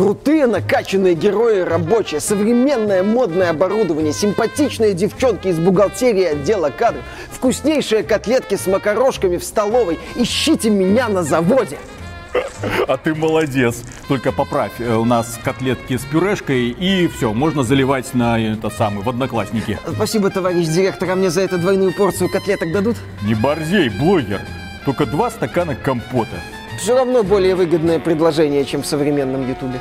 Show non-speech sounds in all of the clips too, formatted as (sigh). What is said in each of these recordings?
Крутые накачанные герои рабочие, современное модное оборудование, симпатичные девчонки из бухгалтерии отдела кадров, вкуснейшие котлетки с макарошками в столовой. Ищите меня на заводе. А ты молодец. Только поправь, э, у нас котлетки с пюрешкой и все, можно заливать на это самое, в одноклассники. Спасибо, товарищ директор, а мне за это двойную порцию котлеток дадут? Не борзей, блогер. Только два стакана компота. Все равно более выгодное предложение, чем в современном ютубе.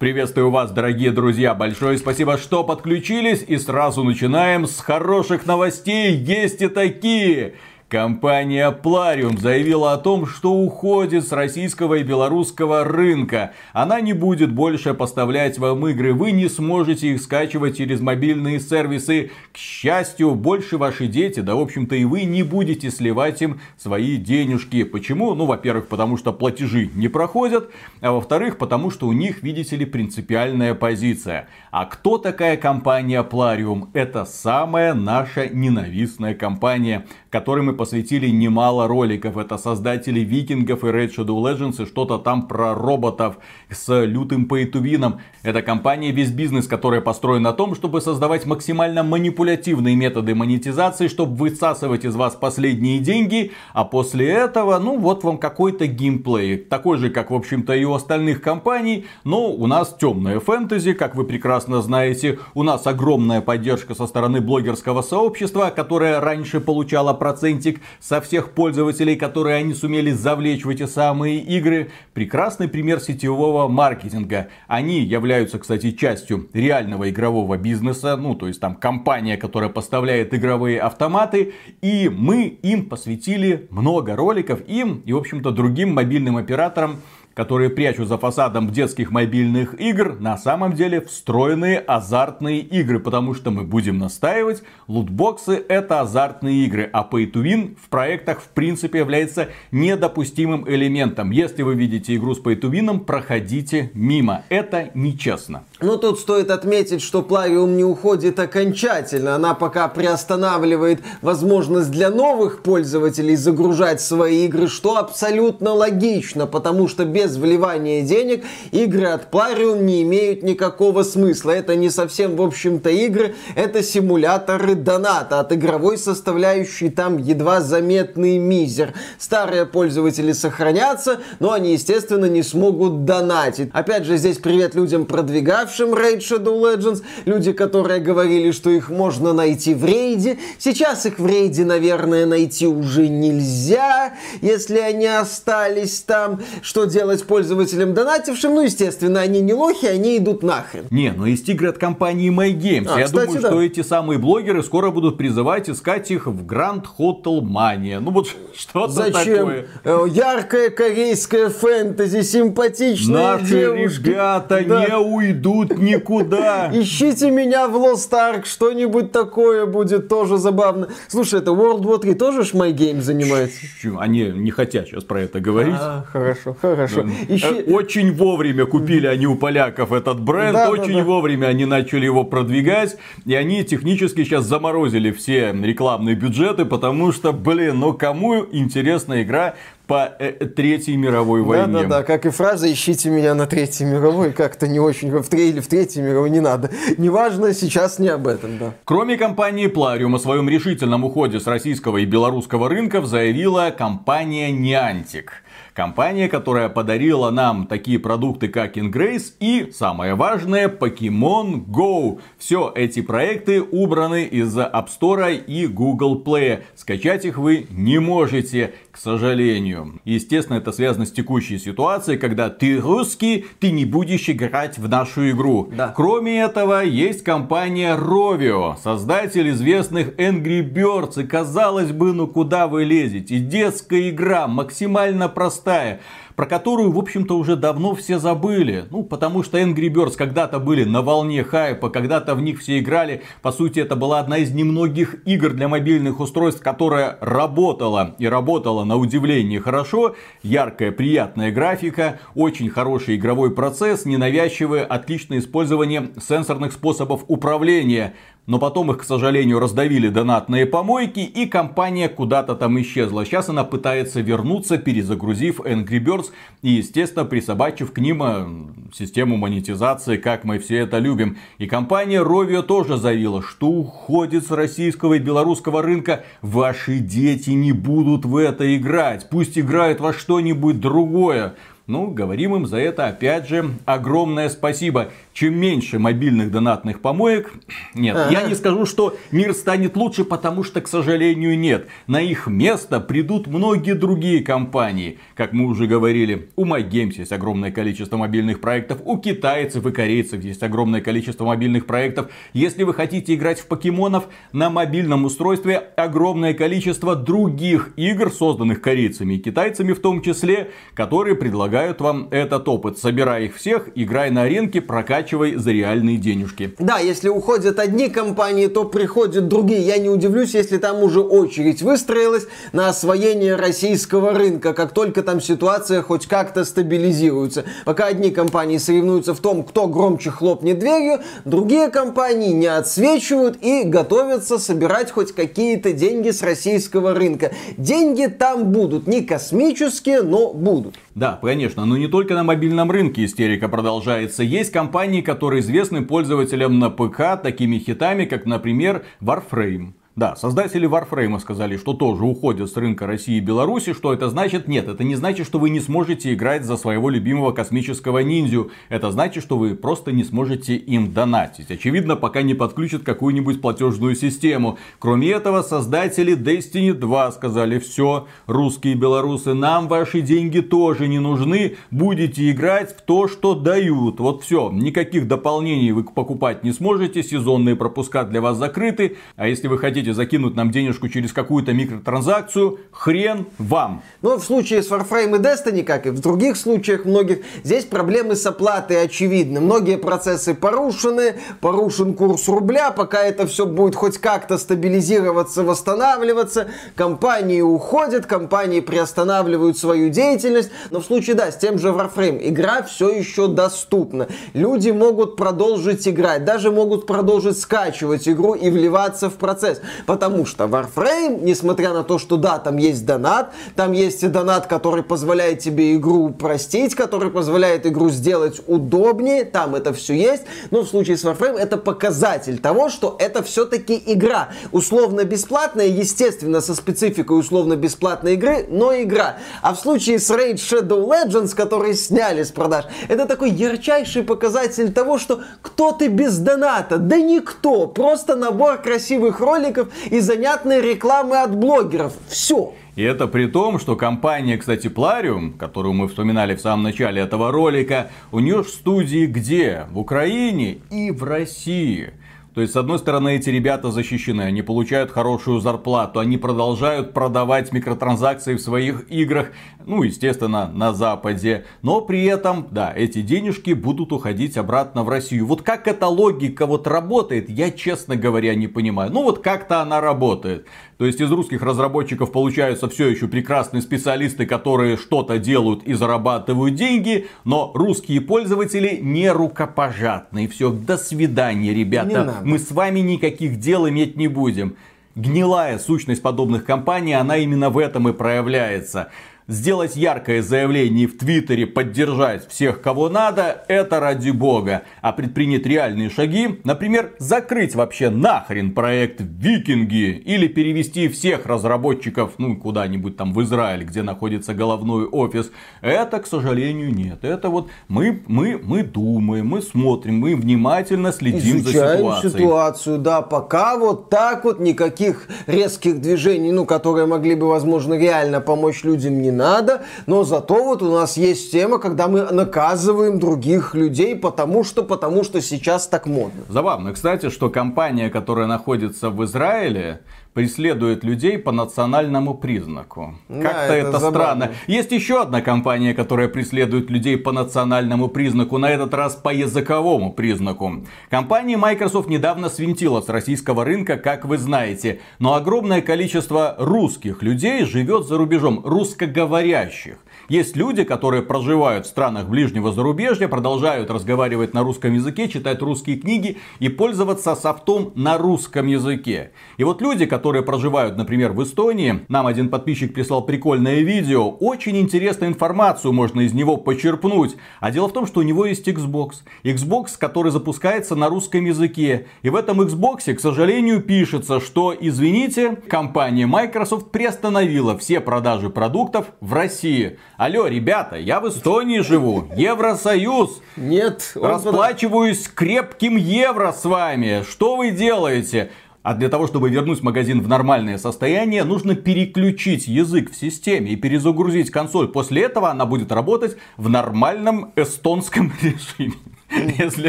Приветствую вас, дорогие друзья. Большое спасибо, что подключились. И сразу начинаем с хороших новостей. Есть и такие. Компания Plarium заявила о том, что уходит с российского и белорусского рынка. Она не будет больше поставлять вам игры. Вы не сможете их скачивать через мобильные сервисы. К счастью, больше ваши дети, да в общем-то и вы не будете сливать им свои денежки. Почему? Ну, во-первых, потому что платежи не проходят. А во-вторых, потому что у них, видите ли, принципиальная позиция. А кто такая компания Plarium? Это самая наша ненавистная компания, которой мы посвятили немало роликов. Это создатели викингов и Red Shadow Legends и что-то там про роботов с лютым пейтувином. Это компания весь бизнес, которая построена на том, чтобы создавать максимально манипулятивные методы монетизации, чтобы высасывать из вас последние деньги, а после этого, ну вот вам какой-то геймплей. Такой же, как в общем-то и у остальных компаний, но у нас темная фэнтези, как вы прекрасно знаете. У нас огромная поддержка со стороны блогерского сообщества, которое раньше получало процентик со всех пользователей, которые они сумели завлечь в эти самые игры. Прекрасный пример сетевого маркетинга. Они являются, кстати, частью реального игрового бизнеса. Ну, то есть там компания, которая поставляет игровые автоматы. И мы им посвятили много роликов, им и, в общем-то, другим мобильным операторам которые прячут за фасадом детских мобильных игр, на самом деле встроенные азартные игры, потому что мы будем настаивать, лутбоксы это азартные игры, а pay to win в проектах в принципе является недопустимым элементом. Если вы видите игру с pay to win, проходите мимо. Это нечестно. Ну, тут стоит отметить, что Плавиум не уходит окончательно. Она пока приостанавливает возможность для новых пользователей загружать свои игры, что абсолютно логично, потому что без без вливания денег игры от Plarium не имеют никакого смысла. Это не совсем, в общем-то, игры, это симуляторы доната. От игровой составляющей там едва заметный мизер. Старые пользователи сохранятся, но они, естественно, не смогут донатить. Опять же, здесь привет людям, продвигавшим Raid Shadow Legends. Люди, которые говорили, что их можно найти в рейде. Сейчас их в рейде, наверное, найти уже нельзя, если они остались там. Что делать делать пользователям донатившим. Ну, естественно, они не лохи, они идут нахрен. Не, но есть игры от компании MyGames. А, Я кстати, думаю, да. что эти самые блогеры скоро будут призывать искать их в Grand Hotel Mania. Ну вот (laughs) что-то Зачем? такое. Э, яркая корейская фэнтези, симпатичные Наши девушки. ребята да. не уйдут никуда. (laughs) Ищите меня в Lost Ark, что-нибудь такое будет тоже забавно. Слушай, это World War 3 тоже ж MyGames занимается? Они не хотят сейчас про это говорить. А, хорошо, хорошо. Ищи... Э, очень вовремя купили они у поляков этот бренд, да, очень да, да. вовремя они начали его продвигать, и они технически сейчас заморозили все рекламные бюджеты, потому что, блин, ну кому интересна игра по э, Третьей мировой войне. Да-да-да, как и фраза «ищите меня на Третьей мировой», как-то не очень в Третьей или в Третьей мировой не надо. Неважно, сейчас не об этом, да. Кроме компании Plarium о своем решительном уходе с российского и белорусского рынков заявила компания Niantic. Компания, которая подарила нам такие продукты, как Ingrace и, самое важное, Pokemon Go. Все эти проекты убраны из App Store и Google Play. Скачать их вы не можете, к сожалению. Естественно, это связано с текущей ситуацией, когда ты русский, ты не будешь играть в нашу игру. Да. Кроме этого, есть компания Rovio, создатель известных Angry Birds. И казалось бы, ну куда вы лезете? Детская игра, максимально простая простая, про которую, в общем-то, уже давно все забыли. Ну, потому что Angry Birds когда-то были на волне хайпа, когда-то в них все играли. По сути, это была одна из немногих игр для мобильных устройств, которая работала и работала на удивление хорошо. Яркая, приятная графика, очень хороший игровой процесс, ненавязчивое, отличное использование сенсорных способов управления. но потом их, к сожалению, раздавили донатные помойки, и компания куда-то там исчезла. Сейчас она пытается вернуться, перезагрузив Angry Birds и, естественно, присобачив к ним э, систему монетизации, как мы все это любим. И компания Rovio тоже заявила, что уходит с российского и белорусского рынка. Ваши дети не будут в это играть. Пусть играют во что-нибудь другое. Ну, говорим им за это опять же огромное спасибо чем меньше мобильных донатных помоек, (clears throat) нет, я не скажу, что мир станет лучше, потому что, к сожалению, нет. На их место придут многие другие компании. Как мы уже говорили, у MyGames есть огромное количество мобильных проектов, у китайцев и корейцев есть огромное количество мобильных проектов. Если вы хотите играть в покемонов на мобильном устройстве, огромное количество других игр, созданных корейцами и китайцами в том числе, которые предлагают вам этот опыт. Собирай их всех, играй на рынке, прокачивай за реальные денежки. Да, если уходят одни компании, то приходят другие. Я не удивлюсь, если там уже очередь выстроилась на освоение российского рынка, как только там ситуация хоть как-то стабилизируется. Пока одни компании соревнуются в том, кто громче хлопнет дверью, другие компании не отсвечивают и готовятся собирать хоть какие-то деньги с российского рынка. Деньги там будут, не космические, но будут. Да, конечно, но не только на мобильном рынке истерика продолжается. Есть компании, которые известны пользователям на ПК такими хитами, как, например, Warframe. Да, создатели Warframe сказали, что тоже уходят с рынка России и Беларуси. Что это значит? Нет, это не значит, что вы не сможете играть за своего любимого космического ниндзю. Это значит, что вы просто не сможете им донатить. Очевидно, пока не подключат какую-нибудь платежную систему. Кроме этого, создатели Destiny 2 сказали, все, русские и белорусы, нам ваши деньги тоже не нужны. Будете играть в то, что дают. Вот все, никаких дополнений вы покупать не сможете. Сезонные пропуска для вас закрыты. А если вы хотите хотите закинуть нам денежку через какую-то микротранзакцию, хрен вам. Но в случае с Warframe и Destiny, как и в других случаях многих, здесь проблемы с оплатой очевидны. Многие процессы порушены, порушен курс рубля, пока это все будет хоть как-то стабилизироваться, восстанавливаться, компании уходят, компании приостанавливают свою деятельность. Но в случае, да, с тем же Warframe, игра все еще доступна. Люди могут продолжить играть, даже могут продолжить скачивать игру и вливаться в процесс. Потому что Warframe, несмотря на то, что да, там есть донат, там есть и донат, который позволяет тебе игру упростить, который позволяет игру сделать удобнее, там это все есть, но в случае с Warframe это показатель того, что это все-таки игра. Условно бесплатная, естественно, со спецификой условно бесплатной игры, но игра. А в случае с Raid Shadow Legends, которые сняли с продаж, это такой ярчайший показатель того, что кто ты без доната? Да никто, просто набор красивых роликов, и занятные рекламы от блогеров. Все. И это при том, что компания, кстати, Plarium, которую мы вспоминали в самом начале этого ролика, у нее студии где? В Украине и в России. То есть, с одной стороны, эти ребята защищены, они получают хорошую зарплату, они продолжают продавать микротранзакции в своих играх, ну, естественно, на Западе. Но при этом, да, эти денежки будут уходить обратно в Россию. Вот как эта логика вот работает, я, честно говоря, не понимаю. Ну, вот как-то она работает. То есть из русских разработчиков получаются все еще прекрасные специалисты, которые что-то делают и зарабатывают деньги, но русские пользователи не рукопожатные. Все, до свидания, ребята. Мы с вами никаких дел иметь не будем. Гнилая сущность подобных компаний, она именно в этом и проявляется сделать яркое заявление в Твиттере, поддержать всех, кого надо, это ради бога. А предпринять реальные шаги, например, закрыть вообще нахрен проект Викинги или перевести всех разработчиков, ну, куда-нибудь там в Израиль, где находится головной офис, это, к сожалению, нет. Это вот мы, мы, мы думаем, мы смотрим, мы внимательно следим Изучаем за ситуацией. ситуацию, да, пока вот так вот никаких резких движений, ну, которые могли бы, возможно, реально помочь людям не надо, но зато вот у нас есть тема, когда мы наказываем других людей, потому что, потому что сейчас так модно. Забавно, кстати, что компания, которая находится в Израиле, преследует людей по национальному признаку. Да, Как-то это, это странно. Есть еще одна компания, которая преследует людей по национальному признаку, на этот раз по языковому признаку. Компания Microsoft недавно свинтила с российского рынка, как вы знаете, но огромное количество русских людей живет за рубежом, русскоговорящих. Есть люди, которые проживают в странах ближнего зарубежья, продолжают разговаривать на русском языке, читать русские книги и пользоваться софтом на русском языке. И вот люди, которые проживают, например, в Эстонии, нам один подписчик прислал прикольное видео, очень интересную информацию можно из него почерпнуть. А дело в том, что у него есть Xbox. Xbox, который запускается на русском языке. И в этом Xbox, к сожалению, пишется, что, извините, компания Microsoft приостановила все продажи продуктов в России. Алло, ребята, я в Эстонии живу, Евросоюз. Нет. Расплачиваюсь крепким евро с вами. Что вы делаете? А для того, чтобы вернуть магазин в нормальное состояние, нужно переключить язык в системе и перезагрузить консоль. После этого она будет работать в нормальном эстонском (laughs) режиме. (laughs) Если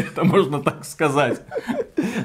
это можно так сказать.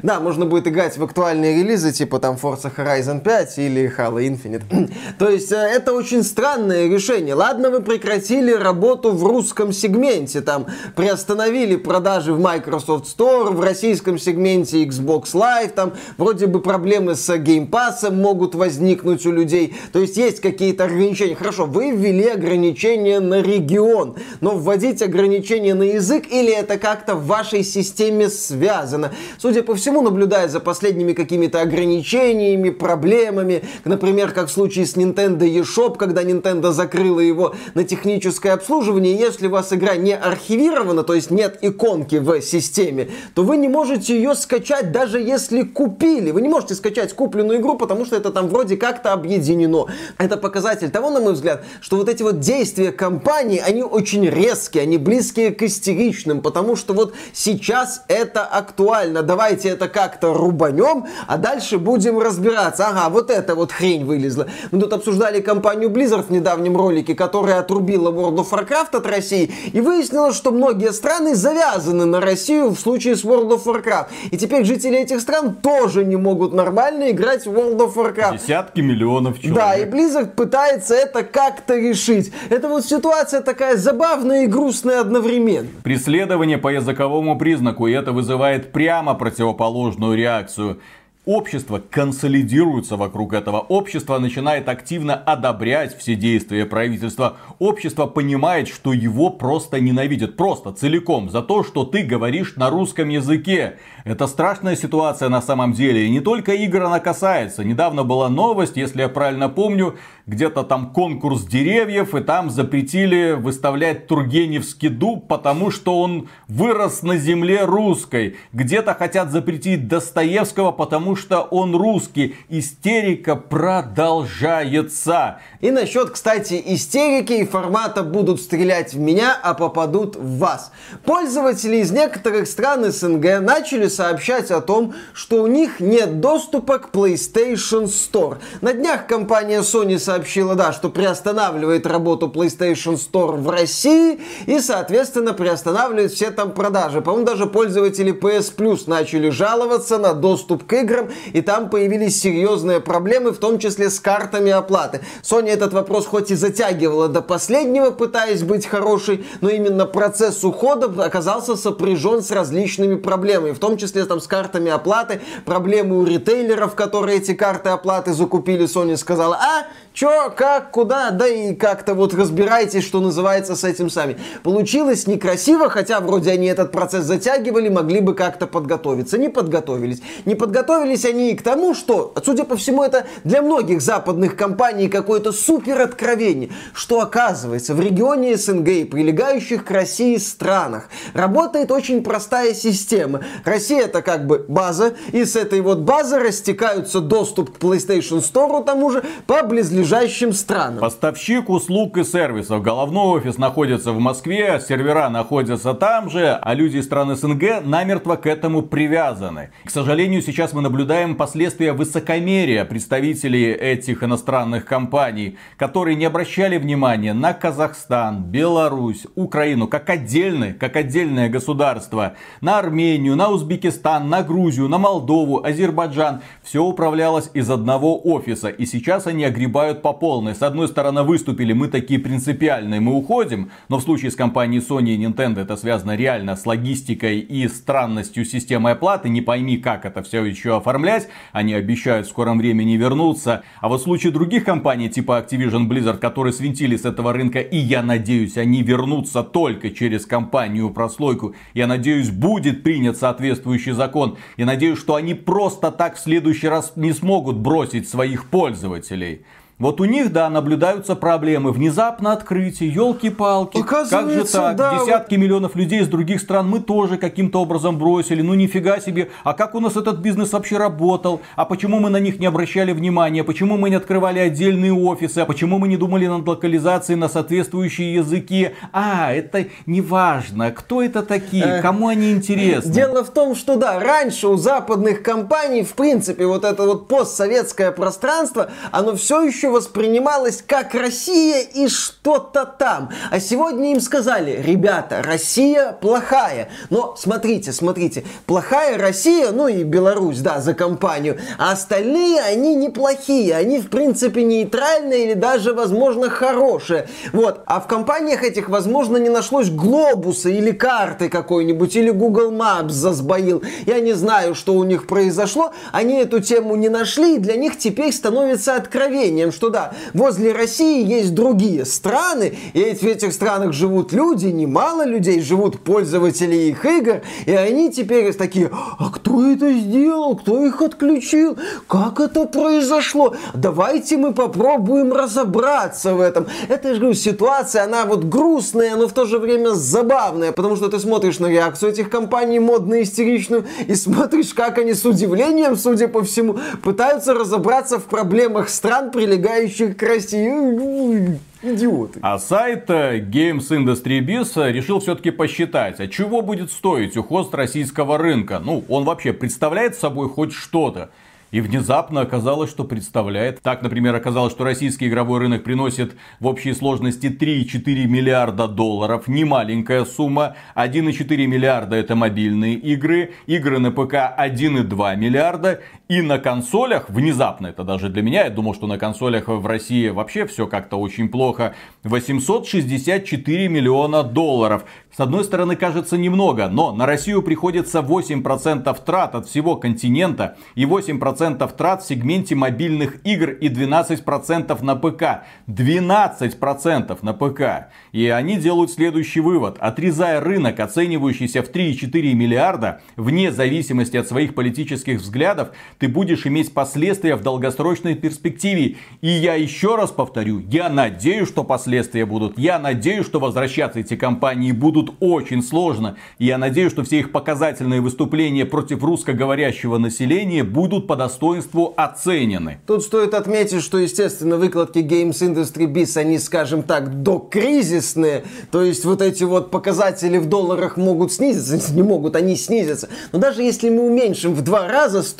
Да, можно будет играть в актуальные релизы, типа там Forza Horizon 5 или Halo Infinite. (clears throat) То есть э, это очень странное решение. Ладно, вы прекратили работу в русском сегменте, там приостановили продажи в Microsoft Store, в российском сегменте Xbox Live, там вроде бы проблемы с Game Pass могут возникнуть у людей. То есть есть какие-то ограничения. Хорошо, вы ввели ограничения на регион, но вводить ограничения на язык или это как-то в вашей системе связано? Судя по всему, наблюдая за последними какими-то ограничениями, проблемами, например, как в случае с Nintendo eShop, когда Nintendo закрыла его на техническое обслуживание, если у вас игра не архивирована, то есть нет иконки в системе, то вы не можете ее скачать, даже если купили. Вы не можете скачать купленную игру, потому что это там вроде как-то объединено. Это показатель того, на мой взгляд, что вот эти вот действия компании, они очень резкие, они близкие к истеричным, потому что вот сейчас это актуально. Давайте это как-то рубанем, а дальше будем разбираться. Ага, вот эта вот хрень вылезла. Мы тут обсуждали компанию Blizzard в недавнем ролике, которая отрубила World of Warcraft от России, и выяснилось, что многие страны завязаны на Россию в случае с World of Warcraft. И теперь жители этих стран тоже не могут нормально играть в World of Warcraft. Десятки миллионов человек. Да, и Blizzard пытается это как-то решить. Это вот ситуация такая забавная и грустная одновременно. Преследование по языковому признаку, и это вызывает прямо противоположную реакцию. Общество консолидируется вокруг этого. Общество начинает активно одобрять все действия правительства. Общество понимает, что его просто ненавидят. Просто целиком. За то, что ты говоришь на русском языке. Это страшная ситуация на самом деле. И не только игр она касается. Недавно была новость, если я правильно помню, где-то там конкурс деревьев, и там запретили выставлять Тургеневский дуб, потому что он вырос на земле русской. Где-то хотят запретить Достоевского, потому что он русский. Истерика продолжается. И насчет, кстати, истерики и формата будут стрелять в меня, а попадут в вас. Пользователи из некоторых стран СНГ начали сообщать о том, что у них нет доступа к PlayStation Store. На днях компания Sony сообщила, да, что приостанавливает работу PlayStation Store в России и, соответственно, приостанавливает все там продажи. По-моему, даже пользователи PS Plus начали жаловаться на доступ к играм, и там появились серьезные проблемы, в том числе с картами оплаты. Sony этот вопрос хоть и затягивала до последнего, пытаясь быть хорошей, но именно процесс ухода оказался сопряжен с различными проблемами, в том числе там с картами оплаты, проблемы у ритейлеров, которые эти карты оплаты закупили. Sony сказала, а, Чё, как, куда, да и как-то вот разбирайтесь, что называется, с этим сами. Получилось некрасиво, хотя вроде они этот процесс затягивали, могли бы как-то подготовиться. Не подготовились. Не подготовились они и к тому, что, судя по всему, это для многих западных компаний какое-то супер откровение, что оказывается в регионе СНГ и прилегающих к России странах работает очень простая система. Россия это как бы база, и с этой вот базы растекаются доступ к PlayStation Store тому же по близлежащим ближайшим странам. Поставщик услуг и сервисов. Головной офис находится в Москве, сервера находятся там же, а люди из стран СНГ намертво к этому привязаны. К сожалению, сейчас мы наблюдаем последствия высокомерия представителей этих иностранных компаний, которые не обращали внимания на Казахстан, Беларусь, Украину как отдельные, как отдельное государство, на Армению, на Узбекистан, на Грузию, на Молдову, Азербайджан. Все управлялось из одного офиса. И сейчас они огребают играют по полной. С одной стороны, выступили, мы такие принципиальные, мы уходим. Но в случае с компанией Sony и Nintendo это связано реально с логистикой и странностью системы оплаты. Не пойми, как это все еще оформлять. Они обещают в скором времени вернуться. А вот в случае других компаний, типа Activision Blizzard, которые свинтили с этого рынка, и я надеюсь, они вернутся только через компанию прослойку. Я надеюсь, будет принят соответствующий закон. Я надеюсь, что они просто так в следующий раз не смогут бросить своих пользователей. Вот у них, да, наблюдаются проблемы. Внезапно открытие, елки-палки. Как же так? Да, Десятки вот... миллионов людей из других стран мы тоже каким-то образом бросили. Ну нифига себе. А как у нас этот бизнес вообще работал? А почему мы на них не обращали внимания? Почему мы не открывали отдельные офисы? А почему мы не думали над локализацией на соответствующие языки? А, это не важно. Кто это такие? Кому они интересны? Дело в том, что да, раньше у западных компаний, в принципе, вот это вот постсоветское пространство, оно все еще воспринималось как Россия и что-то там. А сегодня им сказали, ребята, Россия плохая. Но смотрите, смотрите, плохая Россия, ну и Беларусь, да, за компанию. А остальные, они неплохие. Они, в принципе, нейтральные или даже, возможно, хорошие. Вот. А в компаниях этих, возможно, не нашлось глобуса или карты какой-нибудь, или Google Maps засбоил. Я не знаю, что у них произошло. Они эту тему не нашли, и для них теперь становится откровением, что да, возле России есть другие страны, и в этих странах живут люди, немало людей, живут пользователи их игр, и они теперь такие, а кто это сделал, кто их отключил, как это произошло, давайте мы попробуем разобраться в этом. Это же ситуация, она вот грустная, но в то же время забавная, потому что ты смотришь на реакцию этих компаний модно-истеричную и смотришь, как они с удивлением, судя по всему, пытаются разобраться в проблемах стран, прилегающих прилегающих к России. Идиоты. А сайт э, Games Industry Biz решил все-таки посчитать, а чего будет стоить уход российского рынка. Ну, он вообще представляет собой хоть что-то. И внезапно оказалось, что представляет. Так, например, оказалось, что российский игровой рынок приносит в общей сложности 3,4 миллиарда долларов. Не маленькая сумма. 1,4 миллиарда это мобильные игры. Игры на ПК 1,2 миллиарда. И на консолях, внезапно это даже для меня, я думал, что на консолях в России вообще все как-то очень плохо, 864 миллиона долларов. С одной стороны, кажется немного, но на Россию приходится 8% трат от всего континента и 8% трат в сегменте мобильных игр и 12% на ПК. 12% на ПК. И они делают следующий вывод. Отрезая рынок, оценивающийся в 3,4 миллиарда, вне зависимости от своих политических взглядов, ты будешь иметь последствия в долгосрочной перспективе. И я еще раз повторю, я надеюсь, что последствия будут. Я надеюсь, что возвращаться эти компании будут очень сложно. И я надеюсь, что все их показательные выступления против русскоговорящего населения будут по достоинству оценены. Тут стоит отметить, что, естественно, выкладки Games Industry Biz, они, скажем так, докризисные. То есть вот эти вот показатели в долларах могут снизиться, (laughs) не могут, они снизятся. Но даже если мы уменьшим в два раза с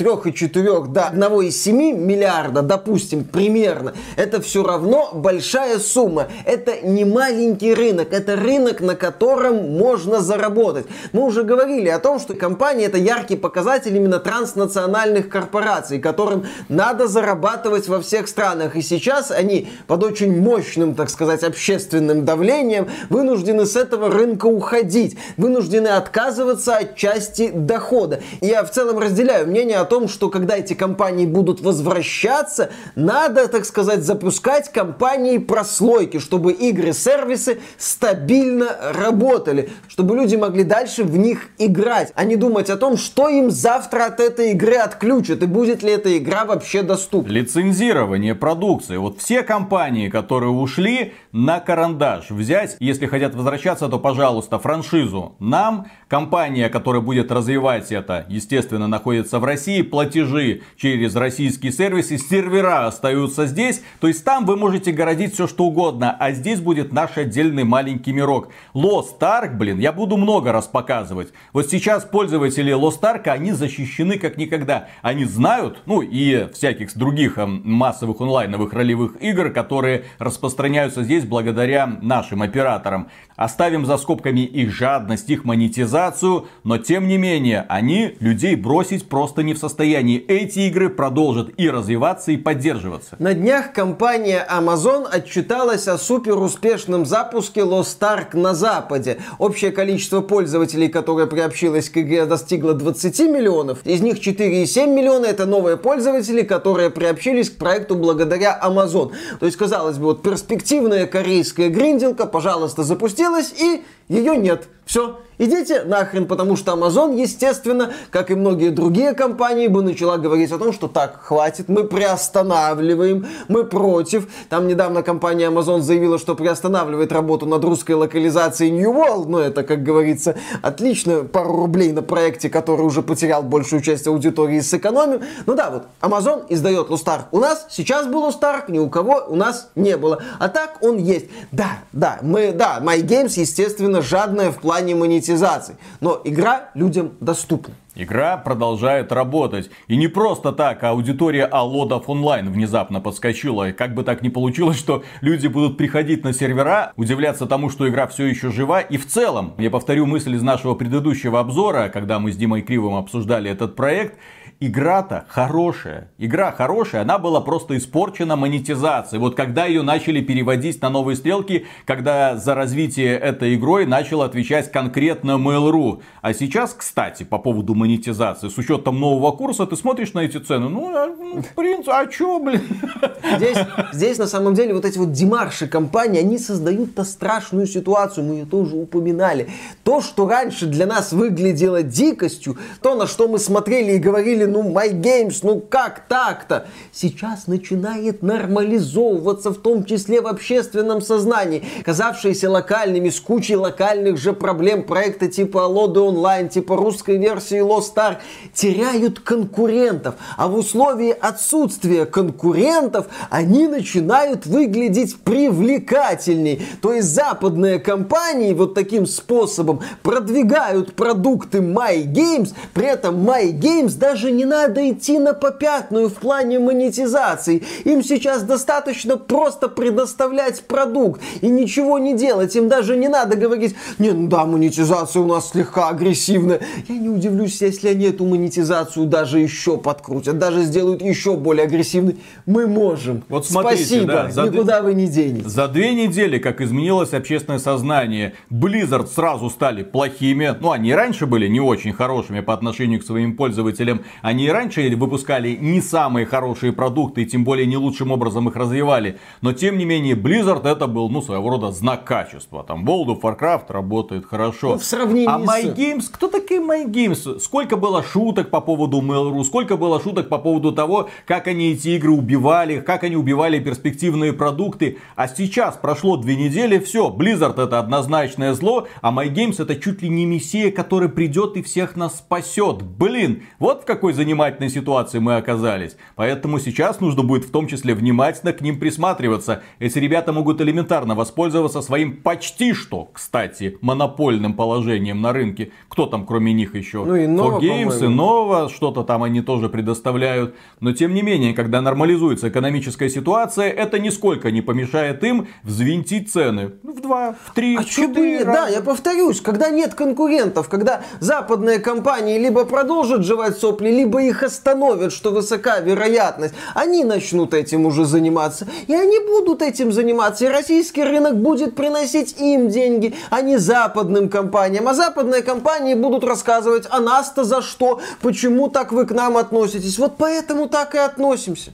3,4 до 1,7 миллиарда, допустим, примерно, это все равно большая сумма. Это не маленький рынок, это рынок, на котором можно заработать. Мы уже говорили о том, что компания это яркий показатель именно транснациональных корпораций, которым надо зарабатывать во всех странах. И сейчас они под очень мощным, так сказать, общественным давлением вынуждены с этого рынка уходить, вынуждены отказываться от части дохода. Я в целом разделяю мнение о том, что когда эти компании будут возвращаться, надо, так сказать, запускать компании прослойки, чтобы игры-сервисы стабильно работали чтобы люди могли дальше в них играть, а не думать о том, что им завтра от этой игры отключат и будет ли эта игра вообще доступна. Лицензирование продукции. Вот все компании, которые ушли на карандаш, взять, если хотят возвращаться, то, пожалуйста, франшизу нам, компания, которая будет развивать это, естественно, находится в России, платежи через российские сервисы, сервера остаются здесь, то есть там вы можете городить все что угодно, а здесь будет наш отдельный маленький мирок. Lost Ark, блин, я буду много раз показывать. Вот сейчас пользователи Lost Ark, они защищены как никогда. Они знают, ну и всяких других массовых онлайновых ролевых игр, которые распространяются здесь есть благодаря нашим операторам. Оставим за скобками их жадность, их монетизацию, но тем не менее, они людей бросить просто не в состоянии. Эти игры продолжат и развиваться, и поддерживаться. На днях компания Amazon отчиталась о супер успешном запуске Lost Ark на Западе. Общее количество пользователей, которое приобщилось к игре, достигло 20 миллионов. Из них 4,7 миллиона это новые пользователи, которые приобщились к проекту благодаря Amazon. То есть, казалось бы, вот перспективная корейская гринделка, пожалуйста, запустила появилась и ее нет. Все, идите нахрен, потому что Amazon, естественно, как и многие другие компании, бы начала говорить о том, что так, хватит, мы приостанавливаем, мы против. Там недавно компания Amazon заявила, что приостанавливает работу над русской локализацией New World, но это, как говорится, отлично, пару рублей на проекте, который уже потерял большую часть аудитории, сэкономим. Ну да, вот, Amazon издает Ark. У нас сейчас был Ark, ни у кого у нас не было. А так он есть. Да, да, мы, да, My Games, естественно, жадная в плане монетизации. Но игра людям доступна. Игра продолжает работать. И не просто так, а аудитория Алодов онлайн внезапно подскочила. И как бы так ни получилось, что люди будут приходить на сервера, удивляться тому, что игра все еще жива. И в целом, я повторю мысль из нашего предыдущего обзора, когда мы с Димой Кривым обсуждали этот проект игра-то хорошая. Игра хорошая, она была просто испорчена монетизацией. Вот когда ее начали переводить на новые стрелки, когда за развитие этой игрой начал отвечать конкретно Mail.ru. А сейчас, кстати, по поводу монетизации, с учетом нового курса, ты смотришь на эти цены, ну, а, ну в принципе, а чё, блин? Здесь, здесь на самом деле вот эти вот демарши компании, они создают-то страшную ситуацию, мы ее тоже упоминали. То, что раньше для нас выглядело дикостью, то, на что мы смотрели и говорили, ну, My Games, ну как так-то? Сейчас начинает нормализовываться, в том числе в общественном сознании. Казавшиеся локальными, с кучей локальных же проблем проекта типа Алоды онлайн, типа русской версии Lost Ark, теряют конкурентов. А в условии отсутствия конкурентов они начинают выглядеть привлекательней. То есть западные компании вот таким способом продвигают продукты My Games, при этом My Games даже не надо идти на попятную в плане монетизации. Им сейчас достаточно просто предоставлять продукт и ничего не делать. Им даже не надо говорить, не, ну да, монетизация у нас слегка агрессивная. Я не удивлюсь, если они эту монетизацию даже еще подкрутят, даже сделают еще более агрессивной. Мы можем. Вот смотрите, Спасибо, да, за никуда вы не денетесь. За две недели, как изменилось общественное сознание, Blizzard сразу стали плохими. Ну, они раньше были не очень хорошими по отношению к своим пользователям. Они и раньше выпускали не самые хорошие продукты, и тем более не лучшим образом их развивали. Но тем не менее, Blizzard это был, ну, своего рода знак качества. Там World of Warcraft работает хорошо. Ну, в сравнении а My Games, кто такие My Games? Сколько было шуток по поводу Mail.ru, сколько было шуток по поводу того, как они эти игры убивали, как они убивали перспективные продукты. А сейчас прошло две недели, все, Blizzard это однозначное зло, а My Games это чуть ли не мессия, который придет и всех нас спасет. Блин, вот в какой занимательной занимательной ситуации мы оказались. Поэтому сейчас нужно будет в том числе внимательно к ним присматриваться. Эти ребята могут элементарно воспользоваться своим почти что, кстати, монопольным положением на рынке. Кто там кроме них еще? Ну и Nova, Games, и Nova, что-то там они тоже предоставляют. Но тем не менее, когда нормализуется экономическая ситуация, это нисколько не помешает им взвинтить цены. В два, в три, а в четыре Да, я повторюсь, когда нет конкурентов, когда западные компании либо продолжат жевать сопли, либо их остановят, что высока вероятность, они начнут этим уже заниматься. И они будут этим заниматься. И российский рынок будет приносить им деньги, а не западным компаниям. А западные компании будут рассказывать, а нас-то за что, почему так вы к нам относитесь. Вот поэтому так и относимся.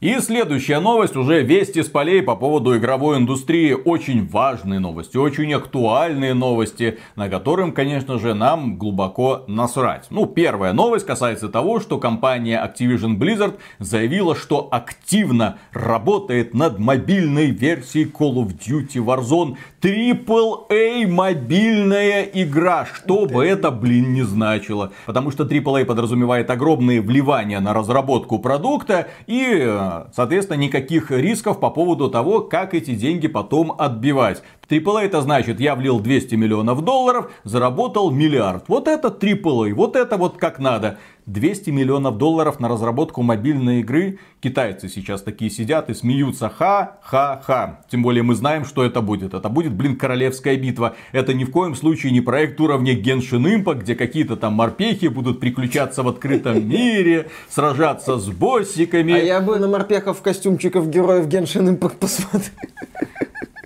И следующая новость, уже вести с полей по поводу игровой индустрии. Очень важные новости, очень актуальные новости, на которым, конечно же, нам глубоко насрать. Ну, первая новость касается того, что компания Activision Blizzard заявила, что активно работает над мобильной версией Call of Duty Warzone. AAA мобильная игра, что бы это, блин, не значило. Потому что AAA подразумевает огромные вливания на разработку продукта и соответственно, никаких рисков по поводу того, как эти деньги потом отбивать. AAA это значит, я влил 200 миллионов долларов, заработал миллиард. Вот это AAA, вот это вот как надо. 200 миллионов долларов на разработку мобильной игры. Китайцы сейчас такие сидят и смеются. Ха-ха-ха. Тем более мы знаем, что это будет. Это будет, блин, королевская битва. Это ни в коем случае не проект уровня Genshin Impact, где какие-то там морпехи будут приключаться в открытом (laughs) мире, сражаться с боссиками. А я бы на морпехов костюмчиков героев Genshin Impact посмотрел.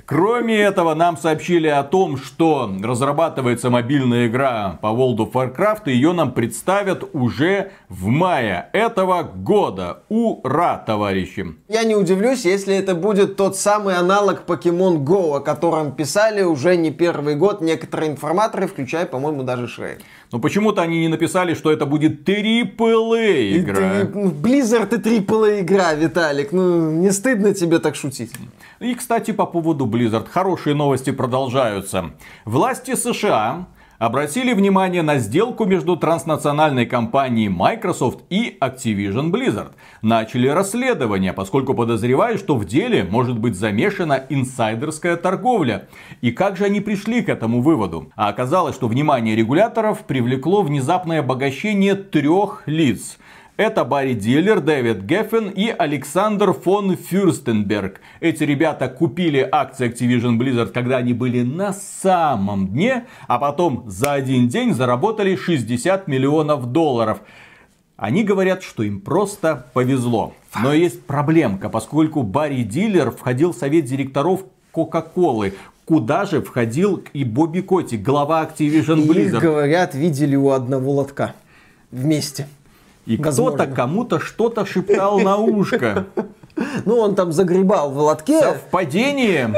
Кроме этого, нам сообщили о том, что разрабатывается мобильная игра по World of Warcraft, и ее нам представят уже в мае этого года. Ура, товарищи! Я не удивлюсь, если это будет тот самый аналог Pokemon Go, о котором писали уже не первый год некоторые информаторы, включая, по-моему, даже Шрей. Но почему-то они не написали, что это будет AAA игра. Ну, Blizzard и AAA игра, Виталик. Ну, не стыдно тебе так шутить. И, кстати, по поводу Blizzard. Хорошие новости продолжаются. Власти США обратили внимание на сделку между транснациональной компанией Microsoft и Activision Blizzard. Начали расследование, поскольку подозревают, что в деле может быть замешана инсайдерская торговля. И как же они пришли к этому выводу? А оказалось, что внимание регуляторов привлекло внезапное обогащение трех лиц – это Барри Диллер, Дэвид Геффен и Александр фон Фюрстенберг. Эти ребята купили акции Activision Blizzard, когда они были на самом дне, а потом за один день заработали 60 миллионов долларов. Они говорят, что им просто повезло. Но есть проблемка, поскольку Барри Диллер входил в совет директоров Кока-Колы, куда же входил и Бобби Котик, глава Activision Blizzard. Их, говорят, видели у одного лотка вместе. И кто-то кому-то что-то шептал на ушко. Ну, он там загребал в лотке. Совпадение.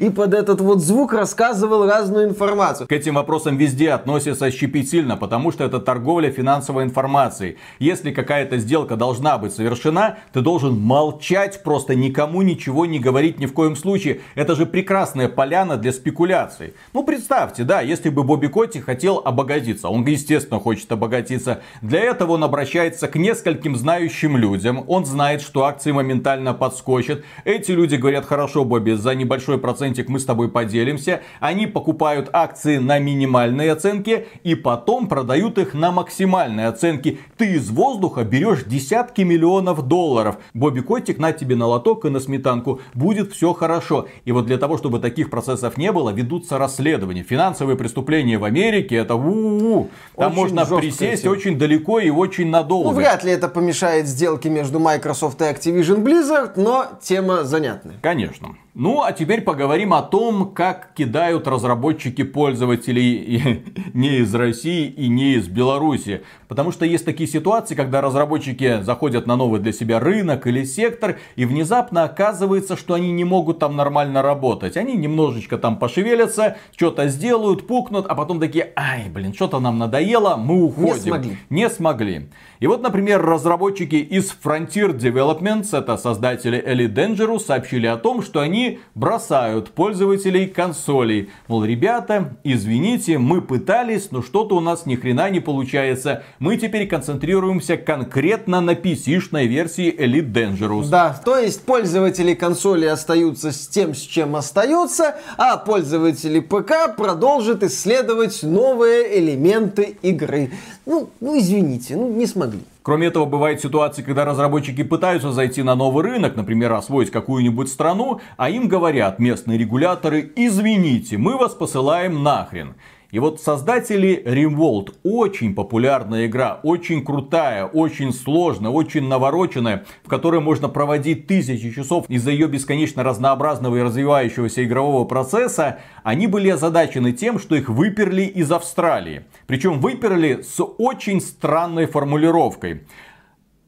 И под этот вот звук рассказывал разную информацию. К этим вопросам везде относятся щепетильно, потому что это торговля финансовой информацией. Если какая-то сделка должна быть совершена, ты должен молчать, просто никому ничего не говорить ни в коем случае. Это же прекрасная поляна для спекуляций. Ну, представьте, да, если бы Бобби Котти хотел обогатиться, он, естественно, хочет обогатиться. Для этого он обращается к нескольким знающим людям. Он знает, что акции моментально подскочат. Эти люди говорят, хорошо, Бобби, за небольшой процентик мы с тобой поделимся. Они покупают акции на минимальной оценке и потом продают их на максимальной оценке. Ты из воздуха берешь десятки миллионов долларов. Бобби Котик на тебе на лоток и на сметанку. Будет все хорошо. И вот для того, чтобы таких процессов не было, ведутся расследования. Финансовые преступления в Америке это у-у-у. Там очень можно присесть тема. очень далеко и очень надолго. Ну, вряд ли это помешает сделке между Microsoft и Activision Blizzard, но тема занятная. Конечно. Ну, а теперь поговорим о том, как кидают разработчики пользователей (laughs) не из России и не из Беларуси. Потому что есть такие ситуации, когда разработчики заходят на новый для себя рынок или сектор, и внезапно оказывается, что они не могут там нормально работать. Они немножечко там пошевелятся, что-то сделают, пукнут, а потом такие, ай, блин, что-то нам надоело, мы уходим. Не смогли. Не смогли. И вот, например, разработчики из Frontier Developments, это создатели Elite Dangerous, сообщили о том, что они бросают пользователей консолей. Мол, ребята, извините, мы пытались, но что-то у нас ни хрена не получается. Мы теперь концентрируемся конкретно на PC-шной версии Elite Dangerous. Да, то есть пользователи консоли остаются с тем, с чем остаются, а пользователи ПК продолжат исследовать новые элементы игры. Ну, ну извините, ну не смогли. Кроме этого, бывают ситуации, когда разработчики пытаются зайти на новый рынок, например, освоить какую-нибудь страну, а им говорят местные регуляторы, извините, мы вас посылаем нахрен. И вот создатели Rimworld очень популярная игра, очень крутая, очень сложная, очень навороченная, в которой можно проводить тысячи часов из-за ее бесконечно разнообразного и развивающегося игрового процесса, они были озадачены тем, что их выперли из Австралии. Причем выперли с очень странной формулировкой.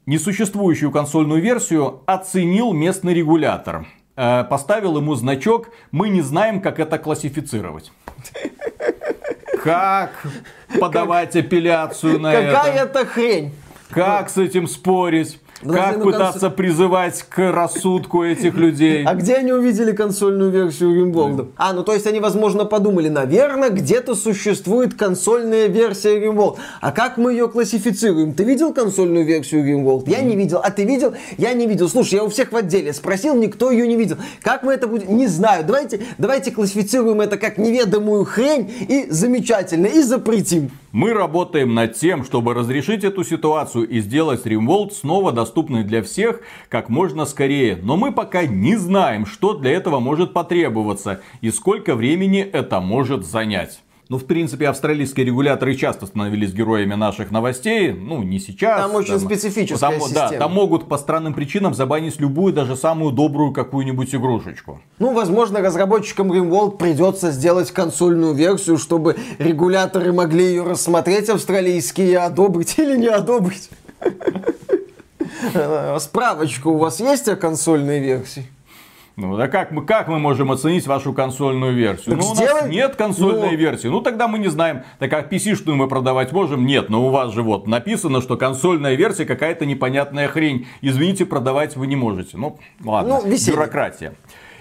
Несуществующую консольную версию оценил местный регулятор. Э, поставил ему значок «Мы не знаем, как это классифицировать». (laughs) Как подавать апелляцию на это? Какая-то хрень. Как с этим спорить? Подожди, как ну, пытаться конс... призывать к рассудку этих (laughs) людей? А где они увидели консольную версию Римворлда? Да. А, ну то есть они, возможно, подумали, наверное, где-то существует консольная версия Римворлд. А как мы ее классифицируем? Ты видел консольную версию Римворлд? Я не видел. А ты видел? Я не видел. Слушай, я у всех в отделе спросил, никто ее не видел. Как мы это будем? Не знаю. Давайте, давайте классифицируем это как неведомую хрень и замечательно, и запретим. Мы работаем над тем, чтобы разрешить эту ситуацию и сделать RimWorld снова доступной для всех как можно скорее. Но мы пока не знаем, что для этого может потребоваться и сколько времени это может занять. Ну, в принципе, австралийские регуляторы часто становились героями наших новостей. Ну, не сейчас. Там очень специфическая там, система. Да, там могут по странным причинам забанить любую, даже самую добрую какую-нибудь игрушечку. Ну, возможно, разработчикам RimWorld придется сделать консольную версию, чтобы регуляторы могли ее рассмотреть австралийские одобрить или не одобрить. (laughs) Справочка у вас есть о консольной версии? Ну, да как мы, как мы можем оценить вашу консольную версию? Так ну, сделай- у нас нет консольной Ну. версии. Ну, тогда мы не знаем. Так как PC-шную мы продавать можем? Нет. Но у вас же вот написано, что консольная версия какая-то непонятная хрень. Извините, продавать вы не можете. Ну, ладно. Ну, веселье. Бюрократия.